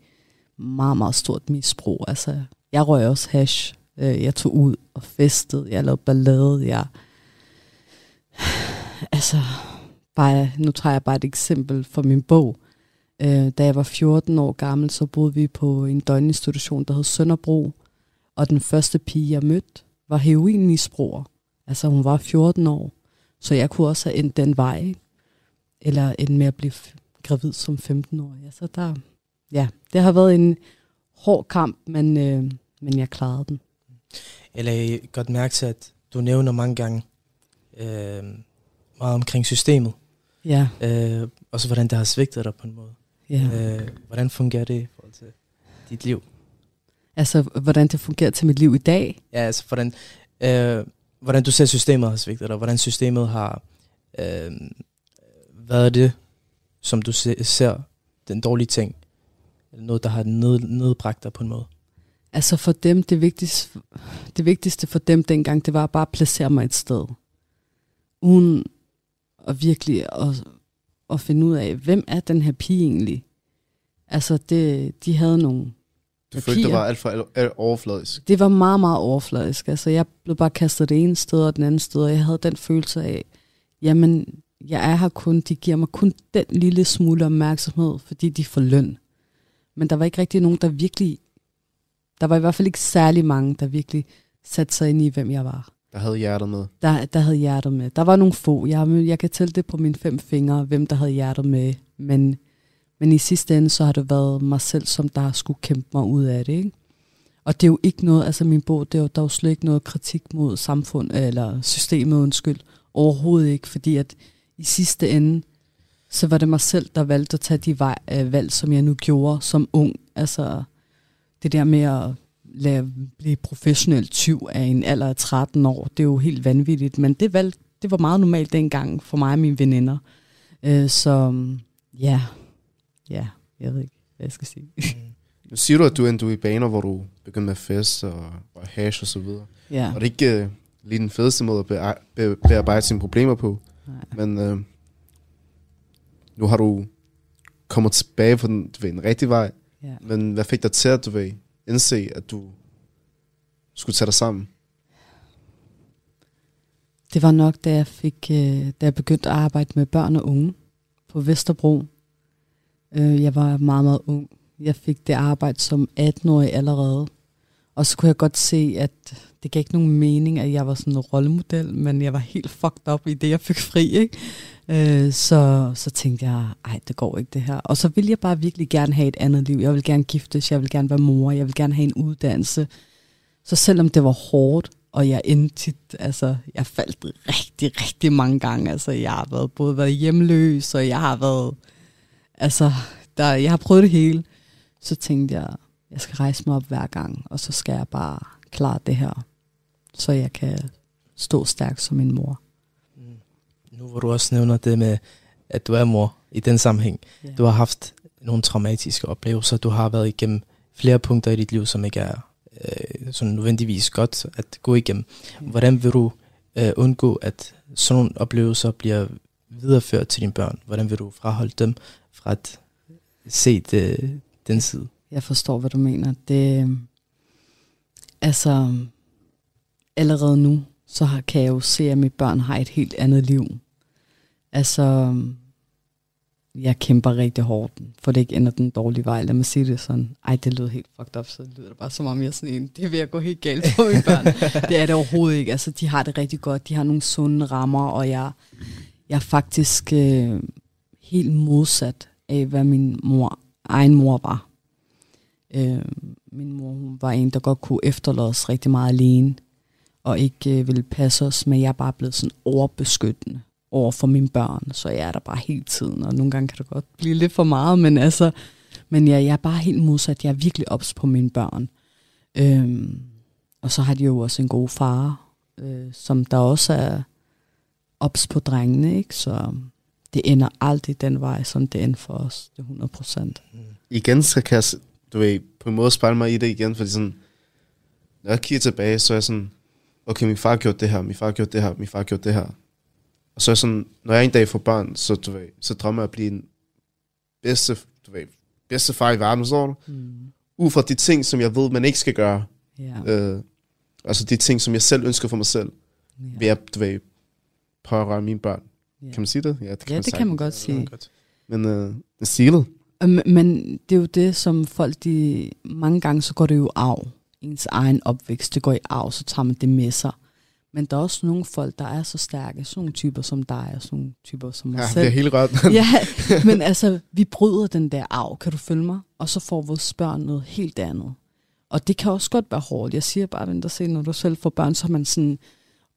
meget, meget stort misbrug. Altså, jeg røg også hash. Øh, jeg tog ud og festede. Jeg lavede ballade. Jeg... Altså, bare, nu tager jeg bare et eksempel fra min bog. Øh, da jeg var 14 år gammel, så boede vi på en døgninstitution, der hed Sønderbro. Og den første pige, jeg mødte, var heroinmisbruger. Altså, hun var 14 år. Så jeg kunne også have endt den vej. ikke? Eller endt med at blive gravid som 15-årig. Altså, der, ja, det har været en hård kamp, men, øh, men jeg klarede den. Eller jeg godt mærke til, at du nævner mange gange øh, meget omkring systemet. Ja, Øh, også hvordan det har svigtet dig på en måde. Ja. Øh, hvordan fungerer det i forhold til dit liv? Altså, hvordan det fungerer til mit liv i dag. Ja, altså hvordan, øh, hvordan du ser systemet har svigtet dig, hvordan systemet har øh, været det, som du se, ser den dårlige ting, eller noget, der har ned, nedbragt dig på en måde. Altså for dem, det vigtigste, det vigtigste for dem dengang, det var bare at placere mig et sted. Uden at virkelig at, at finde ud af, hvem er den her pige egentlig? Altså, det, de havde nogle... Du følte, det papirer. var alt for overfladisk. Det var meget, meget overfladisk. Altså, jeg blev bare kastet det ene sted og den anden sted, og jeg havde den følelse af, jamen, jeg er her kun, de giver mig kun den lille smule opmærksomhed, fordi de får løn. Men der var ikke rigtig nogen, der virkelig, der var i hvert fald ikke særlig mange, der virkelig satte sig ind i, hvem jeg var. Der havde hjertet med. Der, der havde hjertet med. Der var nogle få. Jeg, jeg kan tælle det på mine fem fingre, hvem der havde hjertet med. Men, men i sidste ende, så har det været mig selv, som der skulle kæmpe mig ud af det. Ikke? Og det er jo ikke noget, altså min bog, det er jo, der er jo slet ikke noget kritik mod samfund, eller systemet, undskyld. Overhovedet ikke, fordi at i sidste ende, så var det mig selv, der valgte at tage de vej, øh, valg, som jeg nu gjorde som ung. Altså det der med at lade blive professionel tyv af en alder af 13 år, det er jo helt vanvittigt, men det, valg, det var meget normalt dengang for mig og mine veninder. Øh, så ja, ja, jeg ved ikke, hvad jeg skal sige. Nu siger du, at du endte i baner, hvor du begyndte med fest og, og hash og så videre. ja. Og det ikke uh, lige den fedeste måde at be- be- bearbejde sine problemer på. Nej. Men uh, nu har du kommet tilbage på den, du ved, den rigtige vej. Ja. Men hvad fik dig til at du ved, indse, at du skulle tage dig sammen? Det var nok, da jeg, fik, øh, da jeg begyndte at arbejde med børn og unge på Vesterbro. Øh, jeg var meget, meget ung. Jeg fik det arbejde som 18-årig allerede. Og så kunne jeg godt se, at det gav ikke nogen mening, at jeg var sådan en rollemodel, men jeg var helt fucked up i det, jeg fik fri. Ikke? Øh, så, så tænkte jeg, ej, det går ikke det her. Og så ville jeg bare virkelig gerne have et andet liv. Jeg vil gerne giftes, jeg vil gerne være mor, jeg vil gerne have en uddannelse. Så selvom det var hårdt, og jeg endte tit, altså, jeg faldt rigtig, rigtig mange gange. Altså, jeg har været, både været hjemløs, og jeg har været, altså, der, jeg har prøvet det hele. Så tænkte jeg, jeg skal rejse mig op hver gang, og så skal jeg bare klare det her, så jeg kan stå stærk som min mor. Nu hvor du også nævner det med, at du er mor i den sammenhæng. Ja. Du har haft nogle traumatiske oplevelser. Du har været igennem flere punkter i dit liv, som ikke er øh, sådan nødvendigvis godt at gå igennem. Hvordan vil du øh, undgå, at sådan nogle oplevelser bliver videreført til dine børn? Hvordan vil du fraholde dem fra at se det, den side? Jeg forstår, hvad du mener. Det, altså, allerede nu, så har, kan jeg jo se, at mine børn har et helt andet liv. Altså, jeg kæmper rigtig hårdt, for det ikke ender den dårlige vej. Lad mig sige det sådan. Ej, det lyder helt fucked up, så lyder det bare som om jeg er sådan en, det ved at gå helt galt for mine børn. det er det overhovedet ikke. Altså, de har det rigtig godt. De har nogle sunde rammer, og jeg, jeg er faktisk øh, helt modsat af, hvad min mor, egen mor var. Øh, min mor hun var en, der godt kunne efterlade os rigtig meget alene, og ikke øh, ville passe os, men jeg er bare blevet sådan overbeskyttende over for mine børn, så jeg er der bare hele tiden, og nogle gange kan det godt blive lidt for meget, men altså, men ja, jeg er bare helt modsat, jeg er virkelig ops på mine børn. Øhm, og så har de jo også en god far, øh, som der også er ops på drengene, ikke? så det ender aldrig den vej, som det ender for os, det er 100 procent. Mm. Igen så kan jeg, du ved, på en måde spejle mig i det igen, fordi sådan, når jeg kigger tilbage, så er jeg sådan, okay, min far gjorde det her, min far gjorde det her, min far gjorde det her. Og så er jeg sådan, når jeg en dag får børn, så, du ved, så drømmer jeg at blive en bedste, du ved, bedste far i verden, du? Mm. Ud fra de ting, som jeg ved, man ikke skal gøre. Ja. Øh, altså de ting, som jeg selv ønsker for mig selv, ved ja. at, du ved, pårøre mine børn. Ja. Kan man sige det? Ja, det ja, det kan man godt sige. Men øh, stilet. Men, men det er jo det, som folk, de, mange gange så går det jo af. Ens egen opvækst, det går i arv, så tager man det med sig. Men der er også nogle folk, der er så stærke, sådan nogle typer som dig, og sådan nogle typer som mig Ja, det selv. er helt rørt. ja, men altså, vi bryder den der arv, kan du følge mig? Og så får vores børn noget helt andet. Og det kan også godt være hårdt. Jeg siger bare, vent og se, når du selv får børn, så man sådan,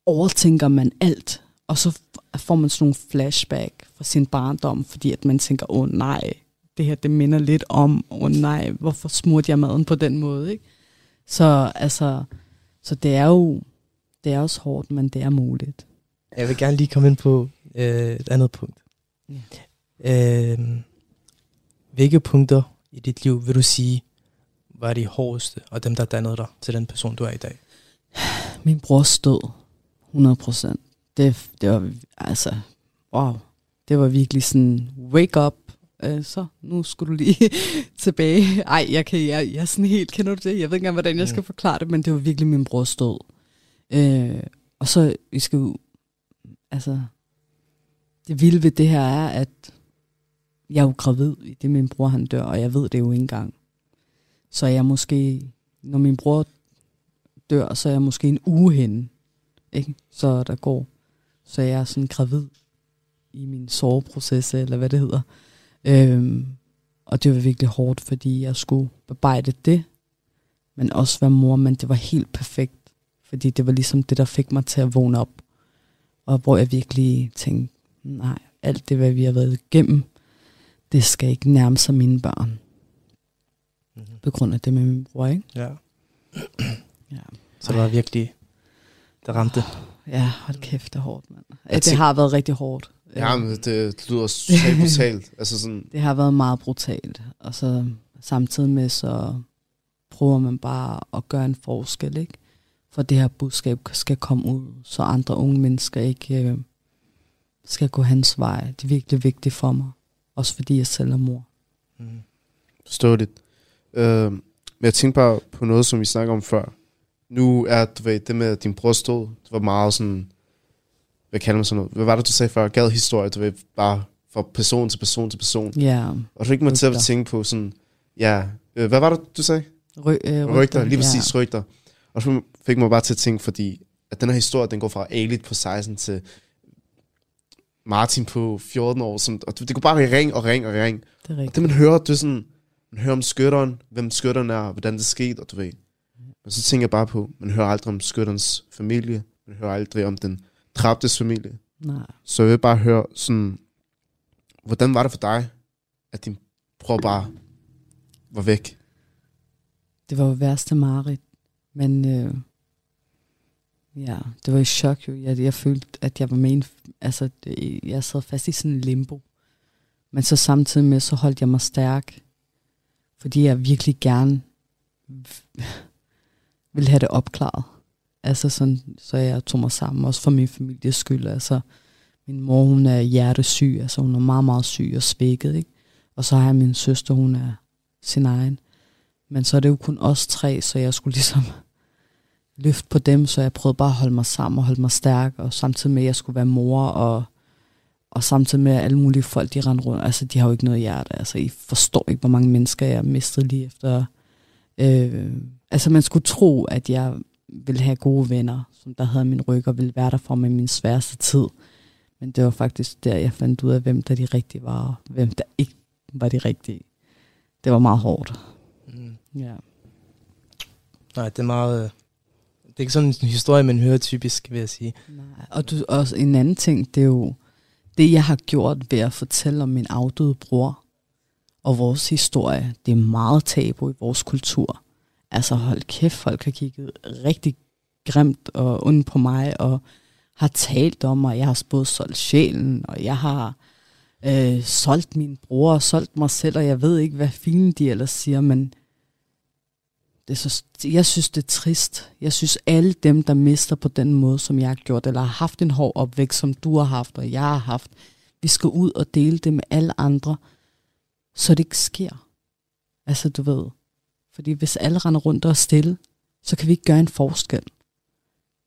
overtænker man alt. Og så får man sådan nogle flashback fra sin barndom, fordi at man tænker, åh oh, nej, det her det minder lidt om, åh oh, nej, hvorfor smurte jeg maden på den måde, ikke? Så altså, så det er jo, det er også hårdt, men det er muligt. Jeg vil gerne lige komme ind på øh, et andet punkt. Øh, hvilke punkter i dit liv vil du sige var de hårdeste, og dem, der dannede dig til den person, du er i dag? Min brors død, 100 procent. Det, det var, altså, wow. Det var virkelig sådan, wake up. Øh, så, nu skulle du lige tilbage. Ej, jeg, kan, jeg, jeg er sådan helt, kender du det? Jeg ved ikke engang, hvordan jeg skal forklare det, men det var virkelig min brors død. Øh, og så, vi skal jo, altså, det vilde ved det her er, at jeg er jo gravid i det, min bror han dør, og jeg ved det jo ikke engang. Så jeg måske, når min bror dør, så er jeg måske en uge henne. Ikke? Så der går. Så jeg er sådan gravid i min soveproces, eller hvad det hedder. Øhm, og det var virkelig hårdt, fordi jeg skulle bearbejde det, men også være mor, men det var helt perfekt. Fordi det var ligesom det, der fik mig til at vågne op. Og hvor jeg virkelig tænkte, nej, alt det, hvad vi har været igennem, det skal ikke nærme sig mine børn. Mhm. På grund af det med min bror, ikke? Ja. Ja. Så det var virkelig, det ramte. Ja, hold kæft, det er hårdt, mand. Ja, det har været rigtig hårdt. Ja, men det, det lyder totalt brutalt. altså sådan, Det har været meget brutalt. Og så samtidig med, så prøver man bare at gøre en forskel, ikke? For det her budskab skal komme ud, så andre unge mennesker ikke øh, skal gå hans vej. Det er virkelig vigtigt for mig. Også fordi jeg selv er mor. Mm. forståeligt. Øh, men jeg tænkte bare på noget, som vi snakker om før. Nu er du ved, det med at din bror stod, det var meget sådan, hvad kalder man sådan noget? Hvad var det, du sagde før? Gad historie, du ved, bare fra person til person til person. Ja, Og du ikke mig til at Rygter. tænke på sådan, ja, øh, hvad var det, du sagde? ry- øh, Rygter, lige præcis Ja. rygter. Og så fik mig bare til at tænke, fordi at den her historie, den går fra Alit på 16 til Martin på 14 år, som, og det kunne bare være ring og ring og ring. Det er Og det man hører, det er sådan, man hører om skytteren, hvem skytteren er, hvordan det skete, og du ved. Men så tænker jeg bare på, man hører aldrig om skytterens familie, man hører aldrig om den dræbtes familie. Nej. Så jeg vil bare høre sådan, hvordan var det for dig, at din bror bare var væk? Det var jo værste mareridt. Men øh, ja, det var i chok jo. Jeg, jeg følte, at jeg var med en, altså, det, jeg sad fast i sådan en limbo. Men så samtidig med, så holdt jeg mig stærk. Fordi jeg virkelig gerne ville have det opklaret. Altså sådan, så jeg tog mig sammen, også for min families skyld. Altså, min mor, hun er hjertesyg, altså hun er meget, meget syg og svækket, ikke? Og så har jeg min søster, hun er sin egen. Men så er det jo kun os tre, så jeg skulle ligesom løfte på dem, så jeg prøvede bare at holde mig sammen og holde mig stærk, og samtidig med, at jeg skulle være mor, og, og samtidig med, at alle mulige folk, de rendte rundt, altså de har jo ikke noget hjerte, altså I forstår ikke, hvor mange mennesker jeg mistede lige efter. Øh, altså man skulle tro, at jeg ville have gode venner, som der havde min ryg, og ville være der for mig i min sværeste tid. Men det var faktisk der, jeg fandt ud af, hvem der de rigtige var, og hvem der ikke var de rigtige. Det var meget hårdt. Mm. Ja. Nej, det er meget... Det er ikke sådan en historie, man hører typisk, vil jeg sige. Nej, og du, også en anden ting, det er jo det, jeg har gjort ved at fortælle om min afdøde bror og vores historie. Det er meget tabu i vores kultur. Altså hold kæft, folk har kigget rigtig grimt og ondt på mig, og har talt om mig. Jeg har både solgt sjælen, og jeg har øh, solgt min bror og solgt mig selv, og jeg ved ikke, hvad fine de ellers siger, men det er så, jeg synes, det er trist. Jeg synes, alle dem, der mister på den måde, som jeg har gjort, eller har haft en hård opvækst, som du har haft, og jeg har haft, vi skal ud og dele det med alle andre, så det ikke sker. Altså, du ved. Fordi hvis alle render rundt og er stille, så kan vi ikke gøre en forskel.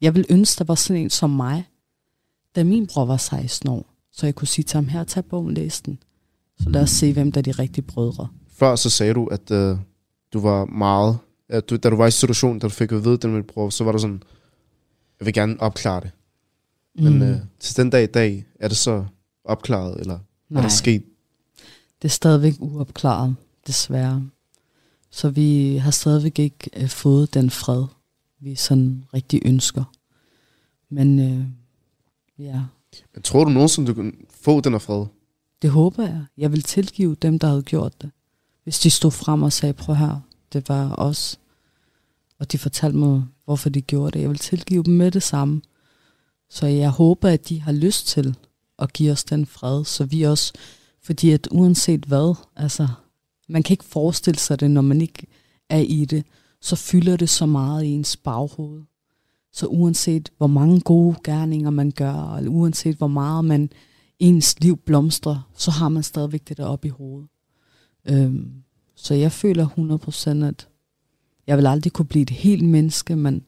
Jeg vil ønske, der var sådan en som mig, da min bror var 16 år, så jeg kunne sige til ham, her, tag bogen, læs den. Så lad os se, hvem der er de rigtige brødre. Før så sagde du, at øh, du var meget... At du, da du var i situationen, da du fik at vide det med dit bror, så var du sådan, jeg vil gerne opklare det. Men Mm. øh, til den dag i dag, er det så opklaret, eller hvad er der sket? Det er stadigvæk uopklaret, desværre. Så vi har stadigvæk ikke øh, fået den fred, vi sådan rigtig ønsker. Men øh, ja, Men tror du nogensinde, du kan få den her fred? det håber jeg. Jeg vil tilgive dem, der havde gjort det. Hvis de stod frem og sagde, prøv her, det var os. Og de fortalte mig, hvorfor de gjorde det. Jeg vil tilgive dem med det samme. Så jeg håber, at de har lyst til at give os den fred, så vi også, fordi at uanset hvad, altså, man kan ikke forestille sig det, når man ikke er i det, så fylder det så meget i ens baghoved. Så uanset hvor mange gode gerninger man gør, eller uanset hvor meget man ens liv blomstrer, så har man stadigvæk det der op i hovedet. Øhm, så jeg føler 100% at jeg vil aldrig kunne blive et helt menneske, men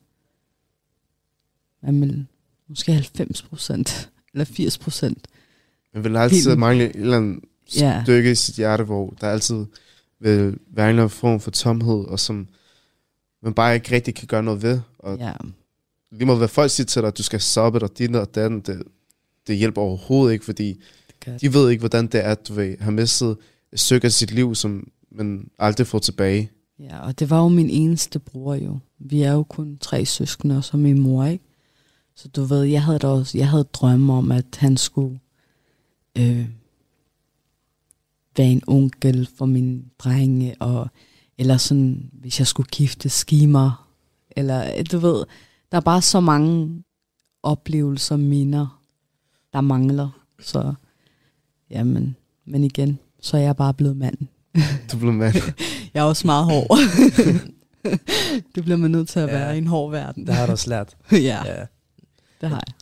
man vil måske 90% eller 80% Man vil altid Helt- mangle et eller andet Ja. stykke i sit hjerte, hvor der altid vil være en eller anden form for tomhed, og som man bare ikke rigtig kan gøre noget ved. Og Ja. lige meget hvad folk siger til dig, at du skal stoppe dig, dit og den, det, det hjælper overhovedet ikke, fordi de ved ikke, hvordan det er, at du vil have mistet et stykke af sit liv, som men aldrig få tilbage. Ja, og det var jo min eneste bror jo. Vi er jo kun tre søskende, og så min mor, ikke? Så du ved, jeg havde da også, jeg havde drømme om, at han skulle øh, være en onkel for mine drenge, og, eller sådan, hvis jeg skulle gifte skimer, eller du ved, der er bare så mange oplevelser, minder, der mangler. Så, jamen, men igen, så er jeg bare blevet manden. Du bliver mand. Jeg er også meget hård. det bliver man nødt til at Ja. være i en hård verden. Det har du også lært. ja, Ja. det har jeg.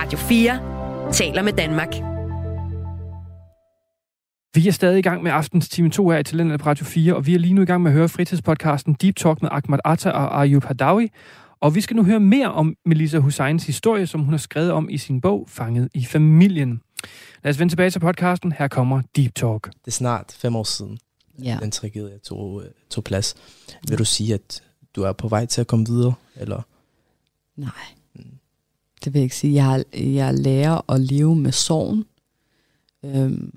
Radio 4 taler med Danmark. Vi er stadig i gang med aftens time 2 her i Talentet på Radio 4, og vi er lige nu i gang med at høre fritidspodcasten Deep Talk med Ahmad Atta og Ayub Hadawi. Og vi skal nu høre mere om Melissa Husseins historie, som hun har skrevet om i sin bog Fanget i familien. Lad os vende tilbage til podcasten. Her kommer Deep Talk. Det er snart fem år siden, Ja. den tragedie tog, øh, tog plads. Vil du sige, at du er på vej til at komme videre? Eller? Nej, det vil jeg ikke sige. Jeg, jeg lærer at leve med sorgen. Øhm,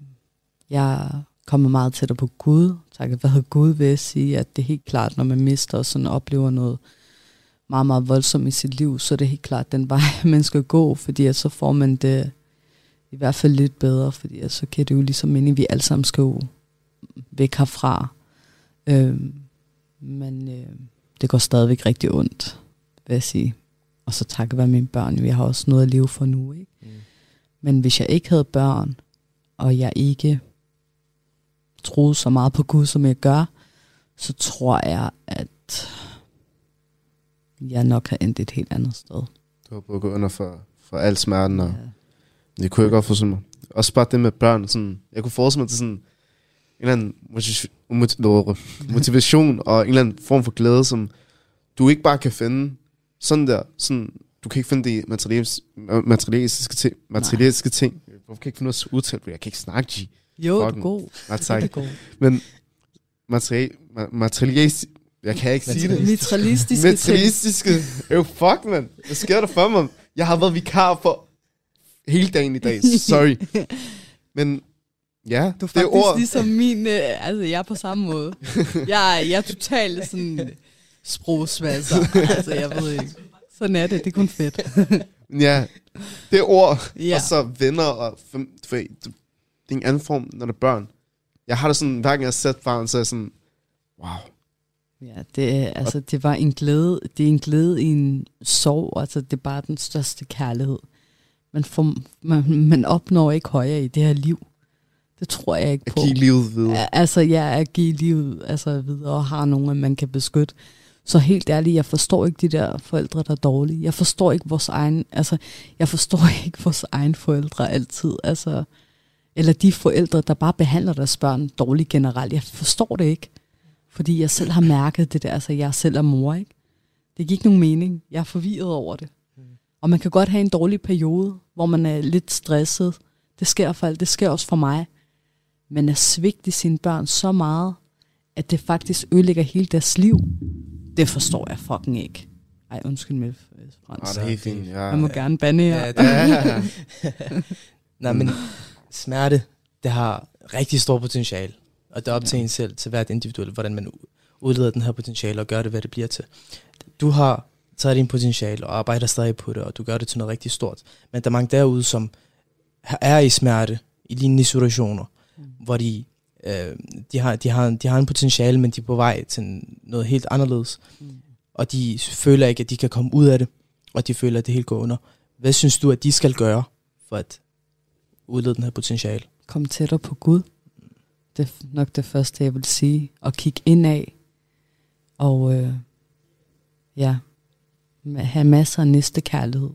jeg kommer meget tættere på Gud. Takket være Gud vil jeg sige, at det er helt klart, når man mister og sådan oplever noget meget, meget voldsomt i sit liv, så er det helt klart den vej, man skal gå, fordi at så får man det i hvert fald lidt bedre, fordi så kan det jo ligesom minde, at vi alle sammen skal jo væk herfra. Øhm, men øh, det går stadigvæk rigtig ondt, vil jeg sige. Og så takket være mine børn, vi har også noget at leve for nu. Ikke? Mm. Men hvis jeg ikke havde børn, og jeg ikke troede så meget på Gud, som jeg gør, så tror jeg, at jeg nok har endt et helt andet sted. Du har bukket under for, for al smerten, og Ja. Det kunne jeg godt forstå mig. Også bare det med børn, sådan, jeg kunne forestille mig til sådan en eller anden motiv- motiv- motivation og en eller anden form for glæde, som du ikke bare kan finde sådan der, sådan, du kan ikke finde det materialistiske ting, materialistiske ting. Hvorfor kan jeg ikke finde noget udtalt? Jeg kan ikke snakke, G. Jo, du er Fucking- god. Nej, tak. er god. Men material, ma- jeg kan ikke sige det. Materialistiske. Materialistiske. Jo, fuck, mand. Hvad sker der for mig? Jeg har været vikar for hele dagen i dag. Sorry. Men ja, Du er det er ord. ligesom min, øh, altså jeg er på samme måde. Jeg, er- jeg er totalt sådan sprogsvasser. altså jeg ved ikke. Sådan er det, det er kun fedt. Ja, det er ord. Ja. Og så venner og... For, det er en anden form, når det er børn. Jeg har det sådan, hver gang jeg har set barn, så er jeg sådan, wow. Ja, det, altså, det var en glæde. Det er en glæde i en sorg. Altså, det er bare den største kærlighed. Man, får, man, man opnår ikke højere i det her liv. Det tror jeg ikke At på. give livet videre. Ja, Altså, er at give livet altså, videre og har nogen, man kan beskytte. Så helt ærligt, jeg forstår ikke de der forældre, der er dårlige. Jeg forstår ikke vores egen, altså, jeg forstår ikke vores egen forældre altid. Altså, eller de forældre, der bare behandler deres børn dårligt generelt. Jeg forstår det ikke. Fordi jeg selv har mærket det der. Altså, jeg selv er mor, ikke? Det gik nogen mening. Jeg er forvirret over det. Og man kan godt have en dårlig periode, hvor man er lidt stresset. Det sker for alt. Det sker også for mig. Men at svigte sine børn så meget, at det faktisk ødelægger hele deres liv, det forstår jeg fucking ikke. Ej, undskyld mig, Frans. Ah, det er helt fint. Ja. Jeg må gerne bande her. Ja, det, Ja. nej, men smerte, det har rigtig stor potentiale. Og det er op til en selv, til hvert individuelt, hvordan man udleder den her potentiale og gør det, hvad det bliver til. Du har taget din potentiale og arbejder stadig på det, og du gør det til noget rigtig stort. Men der er mange derude, som er i smerte, i lignende situationer, mm. hvor de, øh, de, har, de, har, de har en potentiale, men de er på vej til noget helt anderledes. Mm. Og de føler ikke, at de kan komme ud af det, og de føler, at det helt går under. Hvad synes du, at de skal gøre for at udlede den her potentiale? Kom tættere på Gud. Det er nok det første, jeg vil sige. Og kigge indad. Og øh, ja, have masser af næste kærlighed.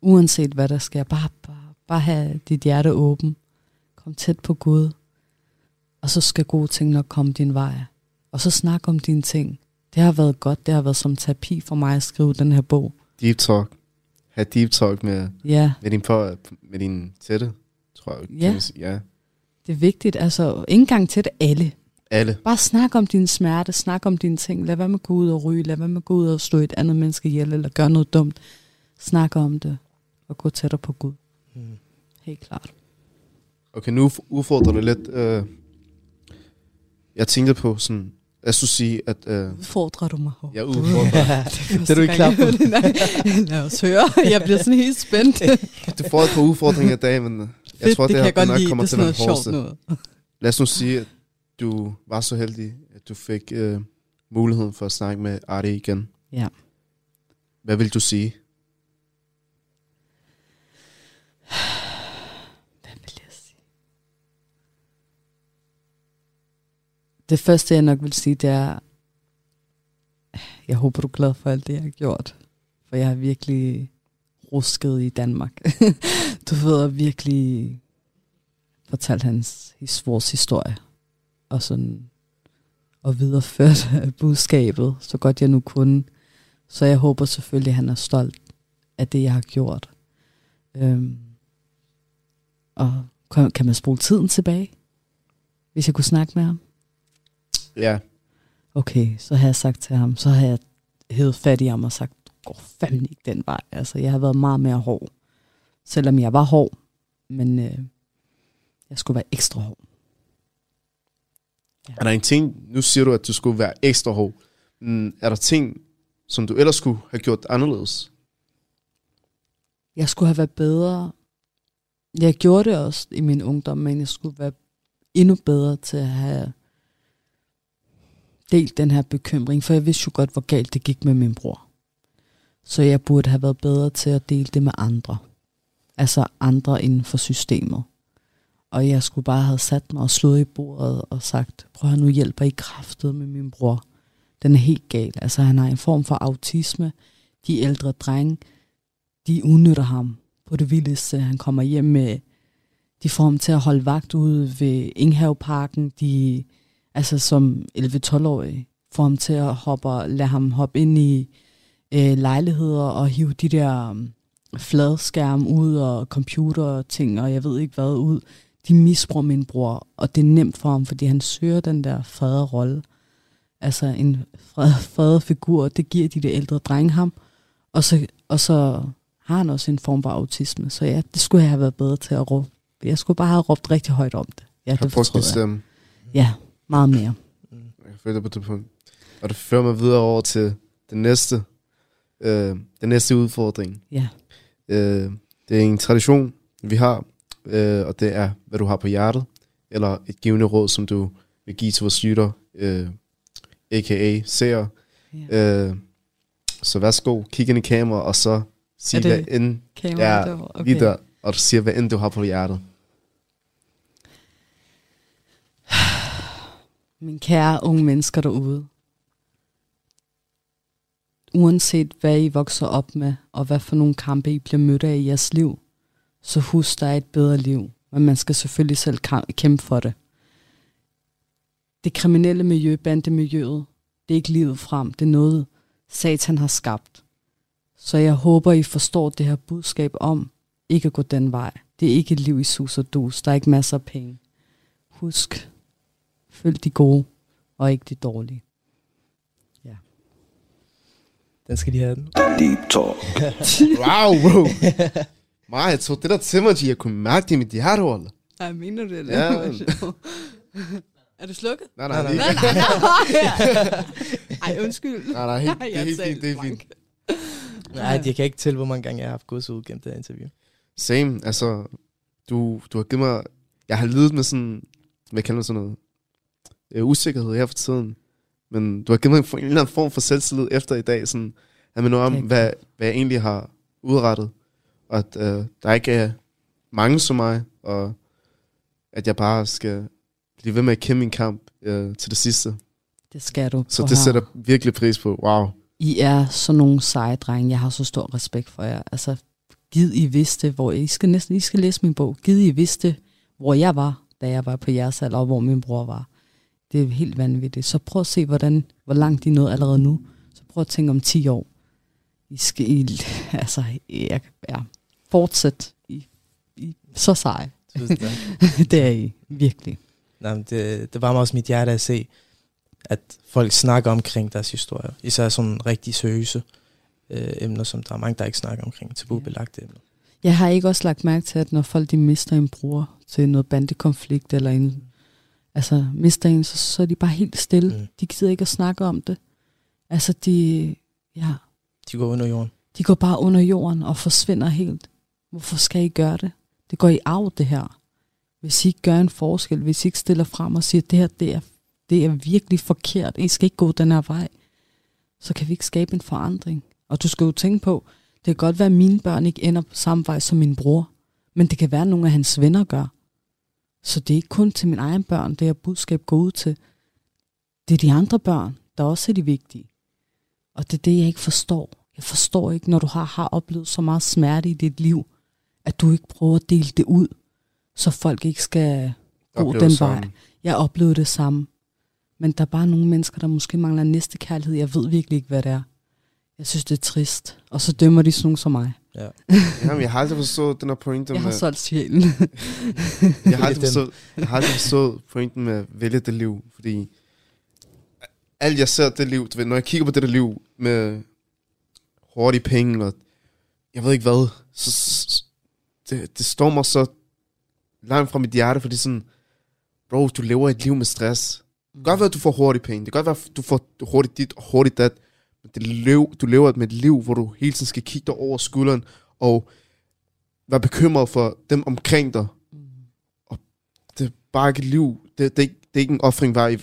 Uanset hvad der sker. Bare, bare, bare have dit hjerte åben. Kom tæt på Gud. Og så skal gode ting nok komme din vej. Og så snak om dine ting. Det har været godt. Det har været som terapi for mig at skrive den her bog. Deep talk. have deep talk med, Ja, med din, på, med din tætte, tror jeg. Ja. ja. det er vigtigt. Altså, ikke engang det alle. Alle. Bare snak om din smerte, snak om dine ting. Lad være med at gå ud og ryge, lad være med at gå ud og stå et andet menneske ihjel, eller gøre noget dumt. Snak om det, og gå tættere på Gud. Mm. Helt klart. Okay, nu udfordrer det lidt. Øh, jeg tænkte på sådan, lad os nu sige, at øh, Udfordrer du mig? jeg udfordrer. det er du ikke klar på. Nej, lad os høre. Jeg bliver sådan helt spændt. du får et par udfordringer i dag, men jeg Fedt, tror, det, det kan her jeg godt nok lide. kommer Det er til at være hårdeste. Lad os nu sige, at du var så heldig, at du fik øh, muligheden for at snakke med Artie igen. Ja. Hvad vil du sige? Hvad vil jeg sige? Det første, jeg nok vil sige, det er, jeg håber, du er glad for alt det, jeg har gjort. For jeg har virkelig rusket i Danmark. du ved, virkelig fortalt hans, his, vores historie. Og sådan, og videreført budskabet, så godt jeg nu kunne. Så jeg håber selvfølgelig, at han er stolt af det, jeg har gjort. Øhm, og kan, kan man spole tiden tilbage? Hvis jeg kunne snakke med ham? Ja, Okay, så har jeg sagt til ham, så har jeg hævet fat i ham og sagt, du går fandme ikke den vej. Altså, jeg har været meget mere hård. Selvom jeg var hård, men øh, jeg skulle være ekstra hård er der en ting, nu siger du, at du skulle være ekstra hård. Mm, er der ting, som du ellers skulle have gjort anderledes? Jeg skulle have været bedre. Jeg gjorde det også i min ungdom, men jeg skulle være endnu bedre til at have delt den her bekymring, for jeg vidste jo godt, hvor galt det gik med min bror. Så jeg burde have været bedre til at dele det med andre. Altså andre inden for systemet. Og jeg skulle bare have sat mig og slået i bordet og sagt, prøv at nu hjælper I kraftet med min bror. Den er helt gal. Altså han har en form for autisme. De ældre drenge, de udnytter ham på det vildeste. Han kommer hjem med, de får ham til at holde vagt ude ved Inghaveparken. De, altså som 11-12-årige, får ham til at hoppe, og lade ham hoppe ind i øh, lejligheder og hive de der mm, fladskærm ud og computerting og jeg ved ikke hvad ud. De misbruger min bror, og det er nemt for ham, fordi han søger den der faderrolle. Altså en fred, faderfigur, det giver de der ældre drenge ham. Og så, og så har han også en form for autisme. Så ja, det skulle jeg have været bedre til at råbe. Jeg skulle bare have råbt rigtig højt om det. Ja, Har det fortryder jeg. stemme? Ja, meget mere. Jeg føler på det punkt. Og det fører mig videre over til den næste, øh, den næste udfordring. Ja. Øh, det er en tradition, vi har, øh, og det er, hvad du har på hjertet, eller et givende råd, som du vil give til vores lytter, øh, a.k.a. seere. Ja. Øh, så værsgo, kig ind i kamera, og så sig, det hvad end, Kamera ja, okay. lige der, og du siger, hvad end du har på hjertet. Min kære unge mennesker derude. Uanset hvad I vokser op med, og hvad for nogle kampe I bliver mødt af i jeres liv, så husk, der er et bedre liv. Men man skal selvfølgelig selv kæmpe for det. Det kriminelle miljø, bandemiljøet, det er ikke livet frem. Det er noget, satan har skabt. Så jeg håber, I forstår det her budskab om ikke at gå den vej. Det er ikke et liv i sus og dus. Der er ikke masser af penge. Husk, følg de gode, og ikke de dårlige. Den skal de have den. Wow, bro! Maja, jeg tog det der til mig, G. jeg kunne mærke det i mit hjerte, Wallah. Ej, mener du det? Ja, var men- sjovt. er du slukket? Nej, nej, Nej, nej. Nej, nej, nej. Ej, undskyld. Nej, nej, helt, det er Jeg helt fint, det er fint. Nej, jeg kan ikke tælle, hvor mange gange jeg har haft gåsehud gennem det her interview. Same, altså, du, du har givet mig, jeg har ledet med sådan, hvad kalder man sådan noget, øh, usikkerhed her for tiden, men du har givet mig en, en eller anden form for selvtillid efter i dag, sådan, at man om, Okay. hvad, hvad jeg egentlig har udrettet, og at øh, der ikke er mange som mig, og at jeg bare skal blive ved med at kæmpe min kamp øh, til det sidste. Det skal du. Så det her. sætter virkelig pris på. Wow. I er sådan nogle seje drenge. Jeg har så stor respekt for jer. Altså, gid I vidste, hvor I skal næsten, I skal læse min bog. Gid I vidste, hvor jeg var, da jeg var på jeres alder, og hvor min bror var. Det er helt vanvittigt. Så prøv at se, hvordan, hvor langt er nået allerede nu. Så prøv at tænke om 10 år. I skal, I, altså, jeg, ja, fortsæt. I, I, så sej. Tusind tak. det er I, virkelig. Nej, men det, det var mig også mit hjerte at se, at folk snakker omkring deres historier. Især sådan rigtig seriøse øh, emner, som der er mange, der ikke snakker omkring. Tabubelagte emner. Jeg har ikke også lagt mærke til, at når folk de mister en bror til noget bandekonflikt, eller en, altså mister en, så, så er de bare helt stille. Mm. De gider ikke at snakke om det. Altså de, ja, De går under jorden. de går bare under jorden og forsvinder helt. Hvorfor skal I gøre det? Det går i arv, det her. Hvis I ikke gør en forskel, hvis I ikke stiller frem og siger, det her det er, det er virkelig forkert, I skal ikke gå den her vej, så kan vi ikke skabe en forandring. Og du skal jo tænke på, det kan godt være, at mine børn ikke ender på samme vej som min bror, men det kan være, at nogle af hans venner gør. Så det er ikke kun til mine egne børn, det her budskab går ud til. Det er de andre børn, der også er de vigtige. Og det er det, jeg ikke forstår. Jeg forstår ikke, når du har, har oplevet så meget smerte i dit liv, at du ikke prøver at dele det ud, så folk ikke skal gå Opleve den sammen. vej. Jeg oplevede det samme. Men der er bare nogle mennesker, der måske mangler næste kærlighed. Jeg ved virkelig ikke, hvad det er. Jeg synes, det er trist. Og så dømmer de sådan nogle som mig. Ja. Jamen, jeg har aldrig forstået den her pointe Jeg har med... solgt sjælen. Jeg har aldrig forstået, jeg har aldrig forstået pointen med at vælge det liv, fordi alt jeg ser det liv, du ved, når jeg kigger på det der liv med hurtige penge, og jeg ved ikke hvad, så, så det, det står mig så langt fra mit hjerte, fordi sådan, bro, du lever et liv med stress. Det kan godt være, at du får hurtige penge, det kan godt være, at du får hurtigt dit og hurtigt dat, men det lev, du lever med et liv, hvor du hele tiden skal kigge dig over skulderen, og være bekymret for dem omkring dig, det er bare ikke et liv. Det, det, er, ikke, det er ikke en offring værd i,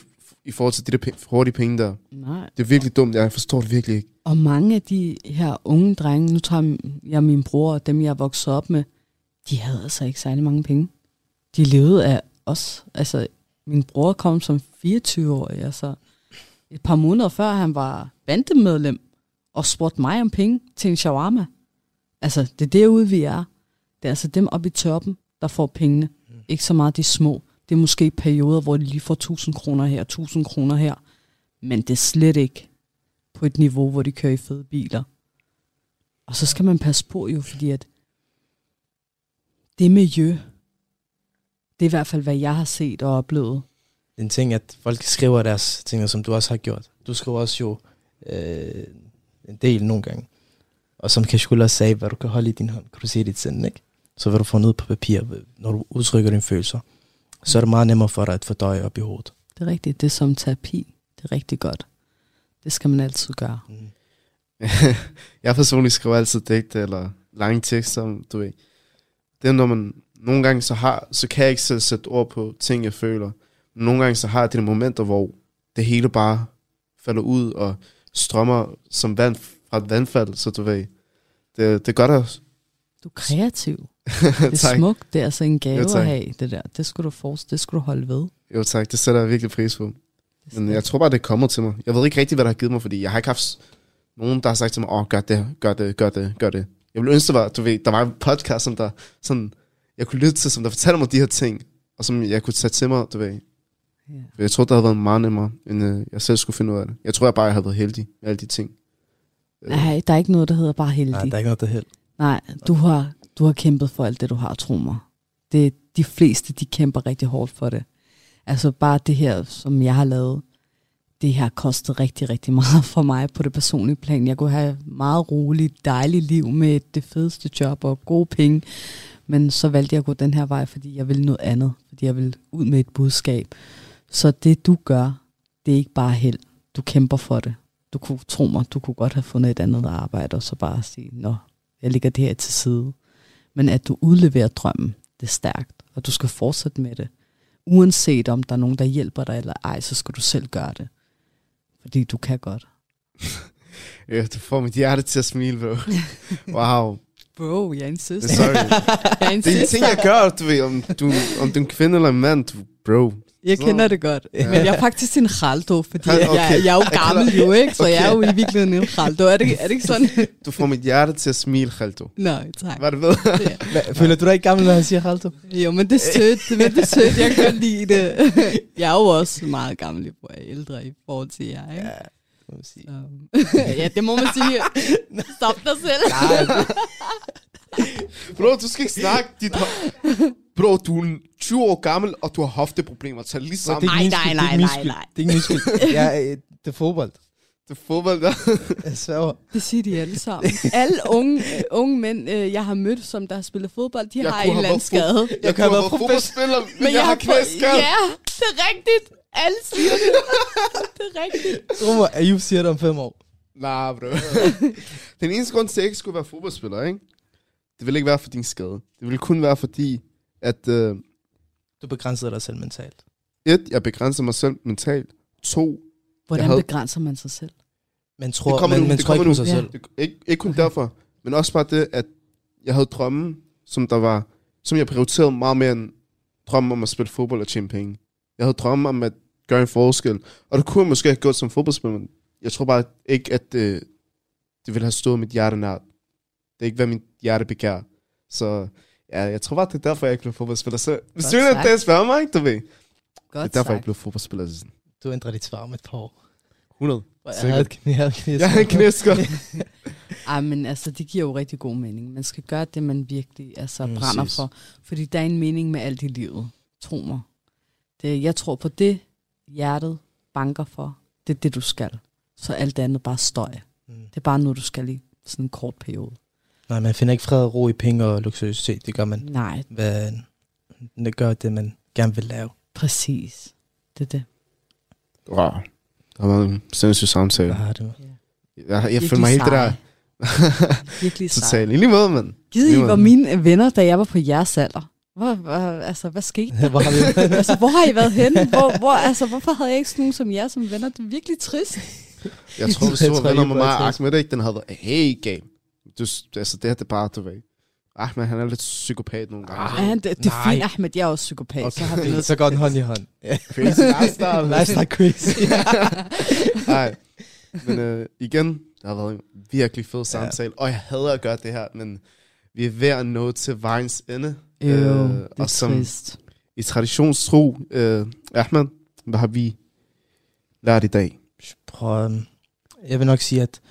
i forhold til de der penge, hurtige penge der. Nej. Det er virkelig dumt. Jeg forstår det virkelig ikke. Og mange af de her unge drenge, nu tager jeg min bror og dem, jeg er vokset op med, de havde altså ikke særlig mange penge. De levede af os. Altså, min bror kom som 24-årig, altså et par måneder før han var bandemedlem, og spurgte mig om penge til en shawarma. Altså, det er derude, vi er. Det er altså dem oppe i toppen, der får pengene. Ikke så meget de små. Det er måske perioder, hvor de lige får 1000 kroner her, 1000 kroner her. Men det er slet ikke på et niveau, hvor de kører i fede biler. Og så skal man passe på jo, fordi at det miljø, det er i hvert fald, hvad jeg har set og oplevet. en ting, at folk skriver deres ting, som du også har gjort. Du skriver også jo øh, en del nogle gange. Og som Kashkul også sagde, hvad du kan holde i din hånd, kan du se i dit sind, ikke? Så hvad du får ned på papir, når du udtrykker dine følelser, så er det meget nemmere for dig at fordøje op i hovedet. Det er rigtigt, det er som terapi. Det er rigtig godt. Det skal man altid gøre. Mm. jeg personligt skriver altid digte eller lange tekster, du ved. Det er, når man nogle gange så har, så kan jeg ikke selv sætte ord på ting, jeg føler. Men nogle gange så har jeg de momenter, hvor det hele bare falder ud og strømmer som vand fra et vandfald, så du ved. Det, det godt at... Du er kreativ. Det er smukt. Det er altså en gave Jo, at have, det der. Det skulle du forstå. Det skulle du holde ved. Jo tak, det sætter jeg virkelig pris på. Men jeg tror bare, det kommer til mig. Jeg ved ikke rigtig, hvad der har givet mig, fordi jeg har ikke haft nogen, der har sagt til mig, åh, gør det, gør det, gør det, gør det. Jeg ville ønske, der var, du ved, der var en podcast, som der, sådan, jeg kunne lytte til, som der fortæller mig de her ting, og som jeg kunne tage til mig, du ved. Ja. For Jeg tror, det havde været meget nemmere, end øh, jeg selv skulle finde ud af det. Jeg tror, jeg bare jeg havde været heldig med alle de ting. Øh, Nej, der er ikke noget, der hedder bare heldig. Nej, der er ikke noget, der er held. Nej, du har, du har kæmpet for alt det, du har, tro mig. Det, de fleste, de kæmper rigtig hårdt for det. Altså bare det her, som jeg har lavet, det har kostet rigtig, rigtig meget for mig på det personlige plan. Jeg kunne have et meget roligt, dejligt liv med det fedeste job og gode penge. Men så valgte jeg at gå den her vej, fordi jeg ville noget andet. Fordi jeg ville ud med et budskab. Så det du gør, det er ikke bare held. Du kæmper for det. Du kunne, tro mig, du kunne godt have fundet et andet arbejde, og så bare sige, nå, jeg lægger det her til side. Men at du udleverer drømmen, det er stærkt, og du skal fortsætte med det. Uanset om der er nogen, der hjælper dig eller ej, så skal du selv gøre det. Fordi du kan godt. Ja, du får mit hjerte til at smile, bro. Wow. Bro, jeg er en søster. Sorry. jeg er en Det er en ting, jeg gør, du ved, om du, om du er en kvinde eller en mand, du, bro. Jeg Så- kender det godt. Men jeg er faktisk en khaldo, fordi Okay. jeg, jeg, er jo gammel jo, ikke? Så jeg er jo i virkeligheden en khaldo. Er det, er det ikke sådan? Du får mit hjerte til at smile, Khalto. Nej, tak. Var det ved? Hva, føler du dig ikke gammel, når han siger Khalto? Jo, men det er sødt. Men det er sødt. Jeg kan lide det. Jeg er jo også meget gammel. Jeg er ældre i forhold til jer, ikke? må man sige. ja, det må man sige. Stop dig selv. Nej, Bro, du skal ikke snakke dit... Bro, du er 20 år gammel, og du har hofteproblemer. Tag lige det sammen. Nej, nej, er nej, ikke min nej, skyld. Det er ikke min skyld. Jeg, er- det er fodbold. Det er fodbold, der. Jeg sværger. Det siger de alle sammen. Alle unge, øh, unge mænd, øh, jeg har mødt, som der har spillet fodbold, de Jeg har en eller anden skade. Jeg kan kunne have været fodboldspiller, men jeg har knæskade. Ja, det er rigtigt. Alle siger det. det er rigtigt. Tro mig, Ayub siger det om fem år. Nej, bro. Den eneste grund til, at jeg ikke skulle være fodboldspiller, ikke? Det ville ikke være for din skade. Det ville kun være fordi, at øh, Du begrænser dig selv mentalt. et, jeg begrænser mig selv mentalt. To, Hvordan havde- begrænser man sig selv? Man tror, kommer man, nu, man det tror ikke kommer på sig Ja. selv. det, ikke, ikke kun derfor, men også bare det, at jeg havde drømme, som der var, som jeg prioriterede meget mere end drømme om at spille fodbold og tjene penge. Jeg havde drømme om at gøre en forskel, og det kunne jeg måske have gjort som fodboldspiller, men jeg tror bare ikke, at det, det ville have stået mit hjerte nært. Det er ikke, hvad mit begær. Så ja, jeg tror bare, det er derfor, jeg ikke blev fodboldspiller. Så hvis du sagt. det, spørger mig, ikke, du ved. Det Godt er derfor, jeg sagt. ikke blev fodboldspiller. Du ændrer dit svar om et par år. 100. Jeg Sikkert. havde, et- jeg havde et knæsk. Jeg har en knæsker. Ej, men altså, det giver jo rigtig god mening. Man skal gøre det, man virkelig altså, Mm, brænder præcis. for. Fordi der er en mening med alt i livet. Tro mig. Det, jeg tror på det, hjertet banker for. Det er det, du skal. Så alt andet bare støj. Mm. Det er bare noget, du skal i sådan en kort periode. Nej, man finder ikke fred og ro i penge og luksuriøsitet. Det gør man. Nej, Hvad, det gør det, man gerne vil lave. præcis. Det er det. Wow. Der har været en sindssyg samtale. Har det? Jeg, jeg Virkelig føler mig helt det der. Virkelig sej. Totalt. I lige måde, mand. Givet I var mine venner, da jeg var på jeres alder. Hvor, hvor, altså, hvad skete der? Hvor har vi altså, hvor har I været henne? Hvor, hvor, altså, hvorfor havde jeg ikke sådan nogen som jer som venner? Det er virkelig trist. Jeg tror, hvis Jeg du var venner med var mig og. Ahmed, ikke, den havde været hey game. Du, altså, det her, det er bare, du ved. Ahmed, han er lidt psykopat nogle gange. Ja, det, det er Nej. fint, Ahmed. Jeg er også psykopat. Okay. Så har vi noget så går den hånd i hånd. Ja. Crazy lifestyle. Lifestyle crazy. Nej. Men øh, igen, det har været en virkelig fed samtale. Og jeg hader at gøre det her, men vi er ved at nå til vejens ende. Jo, det er og som trist. i traditionstro, øh, Ahmed, hvad har vi lært i dag? Prøv, jeg vil nok sige, at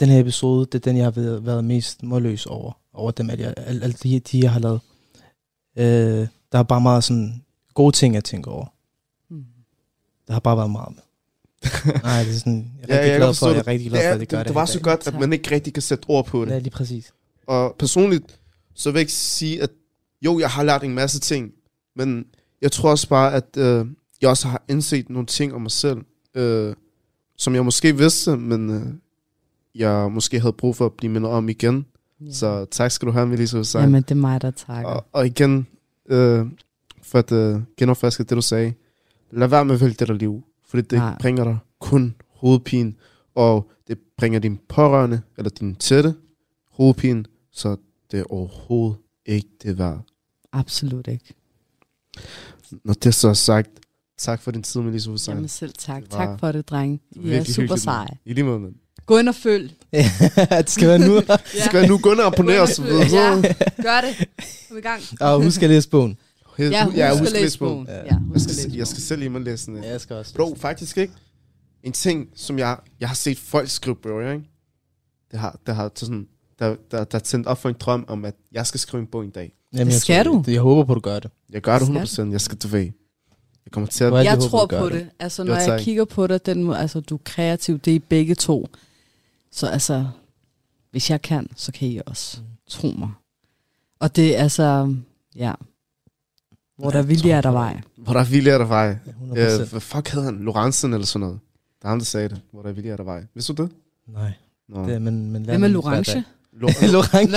den her episode, det er den, jeg har været, været mest målløs over. Over dem, at jeg, alle, alle de, de, jeg har lavet. Øh, der er bare meget sådan gode ting, jeg tænker over. Mm. Der har bare været meget med. Nej, det er sådan, jeg er Ja, rigtig jeg glad for, jeg er rigtig glad Ja, for, at det gør det, det. var så godt, at man ikke rigtig kan sætte ord på det. Ja, lige præcis. Og personligt, så vil jeg ikke sige, at jo, jeg har lært en masse ting, men jeg tror også bare, at øh, jeg også har indset nogle ting om mig selv, øh, som jeg måske vidste, men øh, jeg måske havde brug for at blive mindet om igen. Ja. Så tak skal du have, Melissa Hussein. Jamen, det er mig, der takker. Og, og igen, øh, for at øh, genopfriske det, du sagde, lad være med at vælge det der liv, fordi det Nej. bringer dig kun hovedpine, og det bringer din pårørende, eller din tætte, hovedpine, så det er overhovedet ikke det værd. Absolut ikke. Når det så er sagt, tak for din tid, Melissa Hussein. Jamen selv tak. Tak for det, dreng. I er super seje. I lige måde, mand. Gå ind og følg. det skal være nu. Skal jeg nu gå ind og abonnere os? Ja, gør det. Kom i gang. Og husk at læse bogen. Ja, husk, ja, at husk at læse bogen. Ja. Ja, Jeg husk at skal, læse jeg skal selv lige med læse den. Ja, jeg skal også. Bro, faktisk ikke. En ting, som jeg, jeg har set folk skrive, bro, ikke? Det har, der har sådan, der, der, der er tændt op for en drøm om, at jeg skal skrive en bog en dag. Jamen, Det jeg skal tror- du. Jeg håber på, at du gør det. Jeg gør det Skal 100%. Jeg skal tilbage. Jeg kommer til at... Det, Jeg håber, tror du på det. det. Altså, Jo, når jeg kigger på dig, den måde, altså, du er kreativ, det er I begge to. Så altså, hvis jeg kan, så kan I også. Tro mig. Og det er altså, ja. Hvor der er vilje, er der vej. Hvor der er vilje, er der vej. Ja, 100%. Hvad fuck hedder han? Lorentzen eller sådan noget. Det er ham, der sagde det. Hvor der er vilje, er der vej. Vidste du det? Nej, Nå. det, men, men Hvem er Lorange? Lo- Lorange.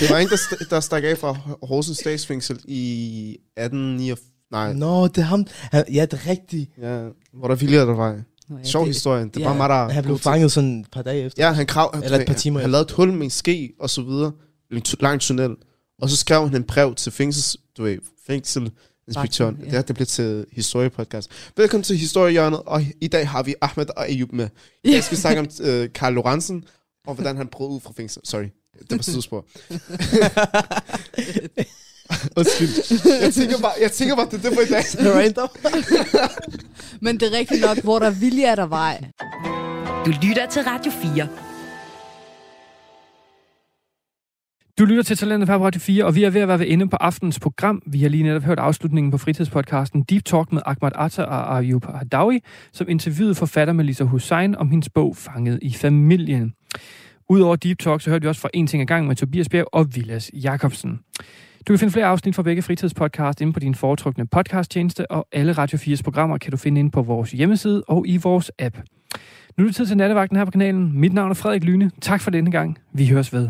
Det var en, der, st- der stak af fra Horsens statsfængsel i 1849. Nej, Nå, det er ham. Han, ja, det er rigtigt. ja, hvor der er vilje, er der vej. Nå, ja, Sjov det- historie. Det er ja, bare mig, der... Han blev fanget sådan et par dage efter. Ja, han krav, han, Eller et par timer han, han lavede et hul med en ske og så videre. En lang tunnel. Og så skrev han en brev til fængsels, du ved, fængselinspektøren. Vagten, Ja. Det her, det blev til historiepodcast. Velkommen til Historiehjørnet, og i dag har vi Ahmed og Ayub med. I dag skal vi snakke om uh, Karl Lorentzen, og hvordan han brød ud fra fængsel. Sorry, det var sidespor. Undskyld. Jeg tænker bare, jeg tænker bare, det er det for i dag. Random. Men det er rigtigt nok, hvor der er vilje, er der vej. Du lytter til Radio 4. Du lytter til Talentet på Radio 4, og vi er ved at være ved ende på aftens program. Vi har lige netop hørt afslutningen på fritidspodcasten Deep Talk med Ahmad Atta og Ayub Hadawi, som interviewede forfatter Melissa Hussein om hendes bog Fanget i familien. Udover Deep Talk, så hørte vi også fra En ting ad gang med Tobias Bjerg og Vilas Jakobsen. Du kan finde flere afsnit fra begge fritidspodcast inde på din foretrukne podcasttjeneste, og alle Radio 4's programmer kan du finde inde på vores hjemmeside og i vores app. Nu er det tid til nattevagten her på kanalen. Mit navn er Frederik Lyne. Tak for denne gang. Vi høres ved.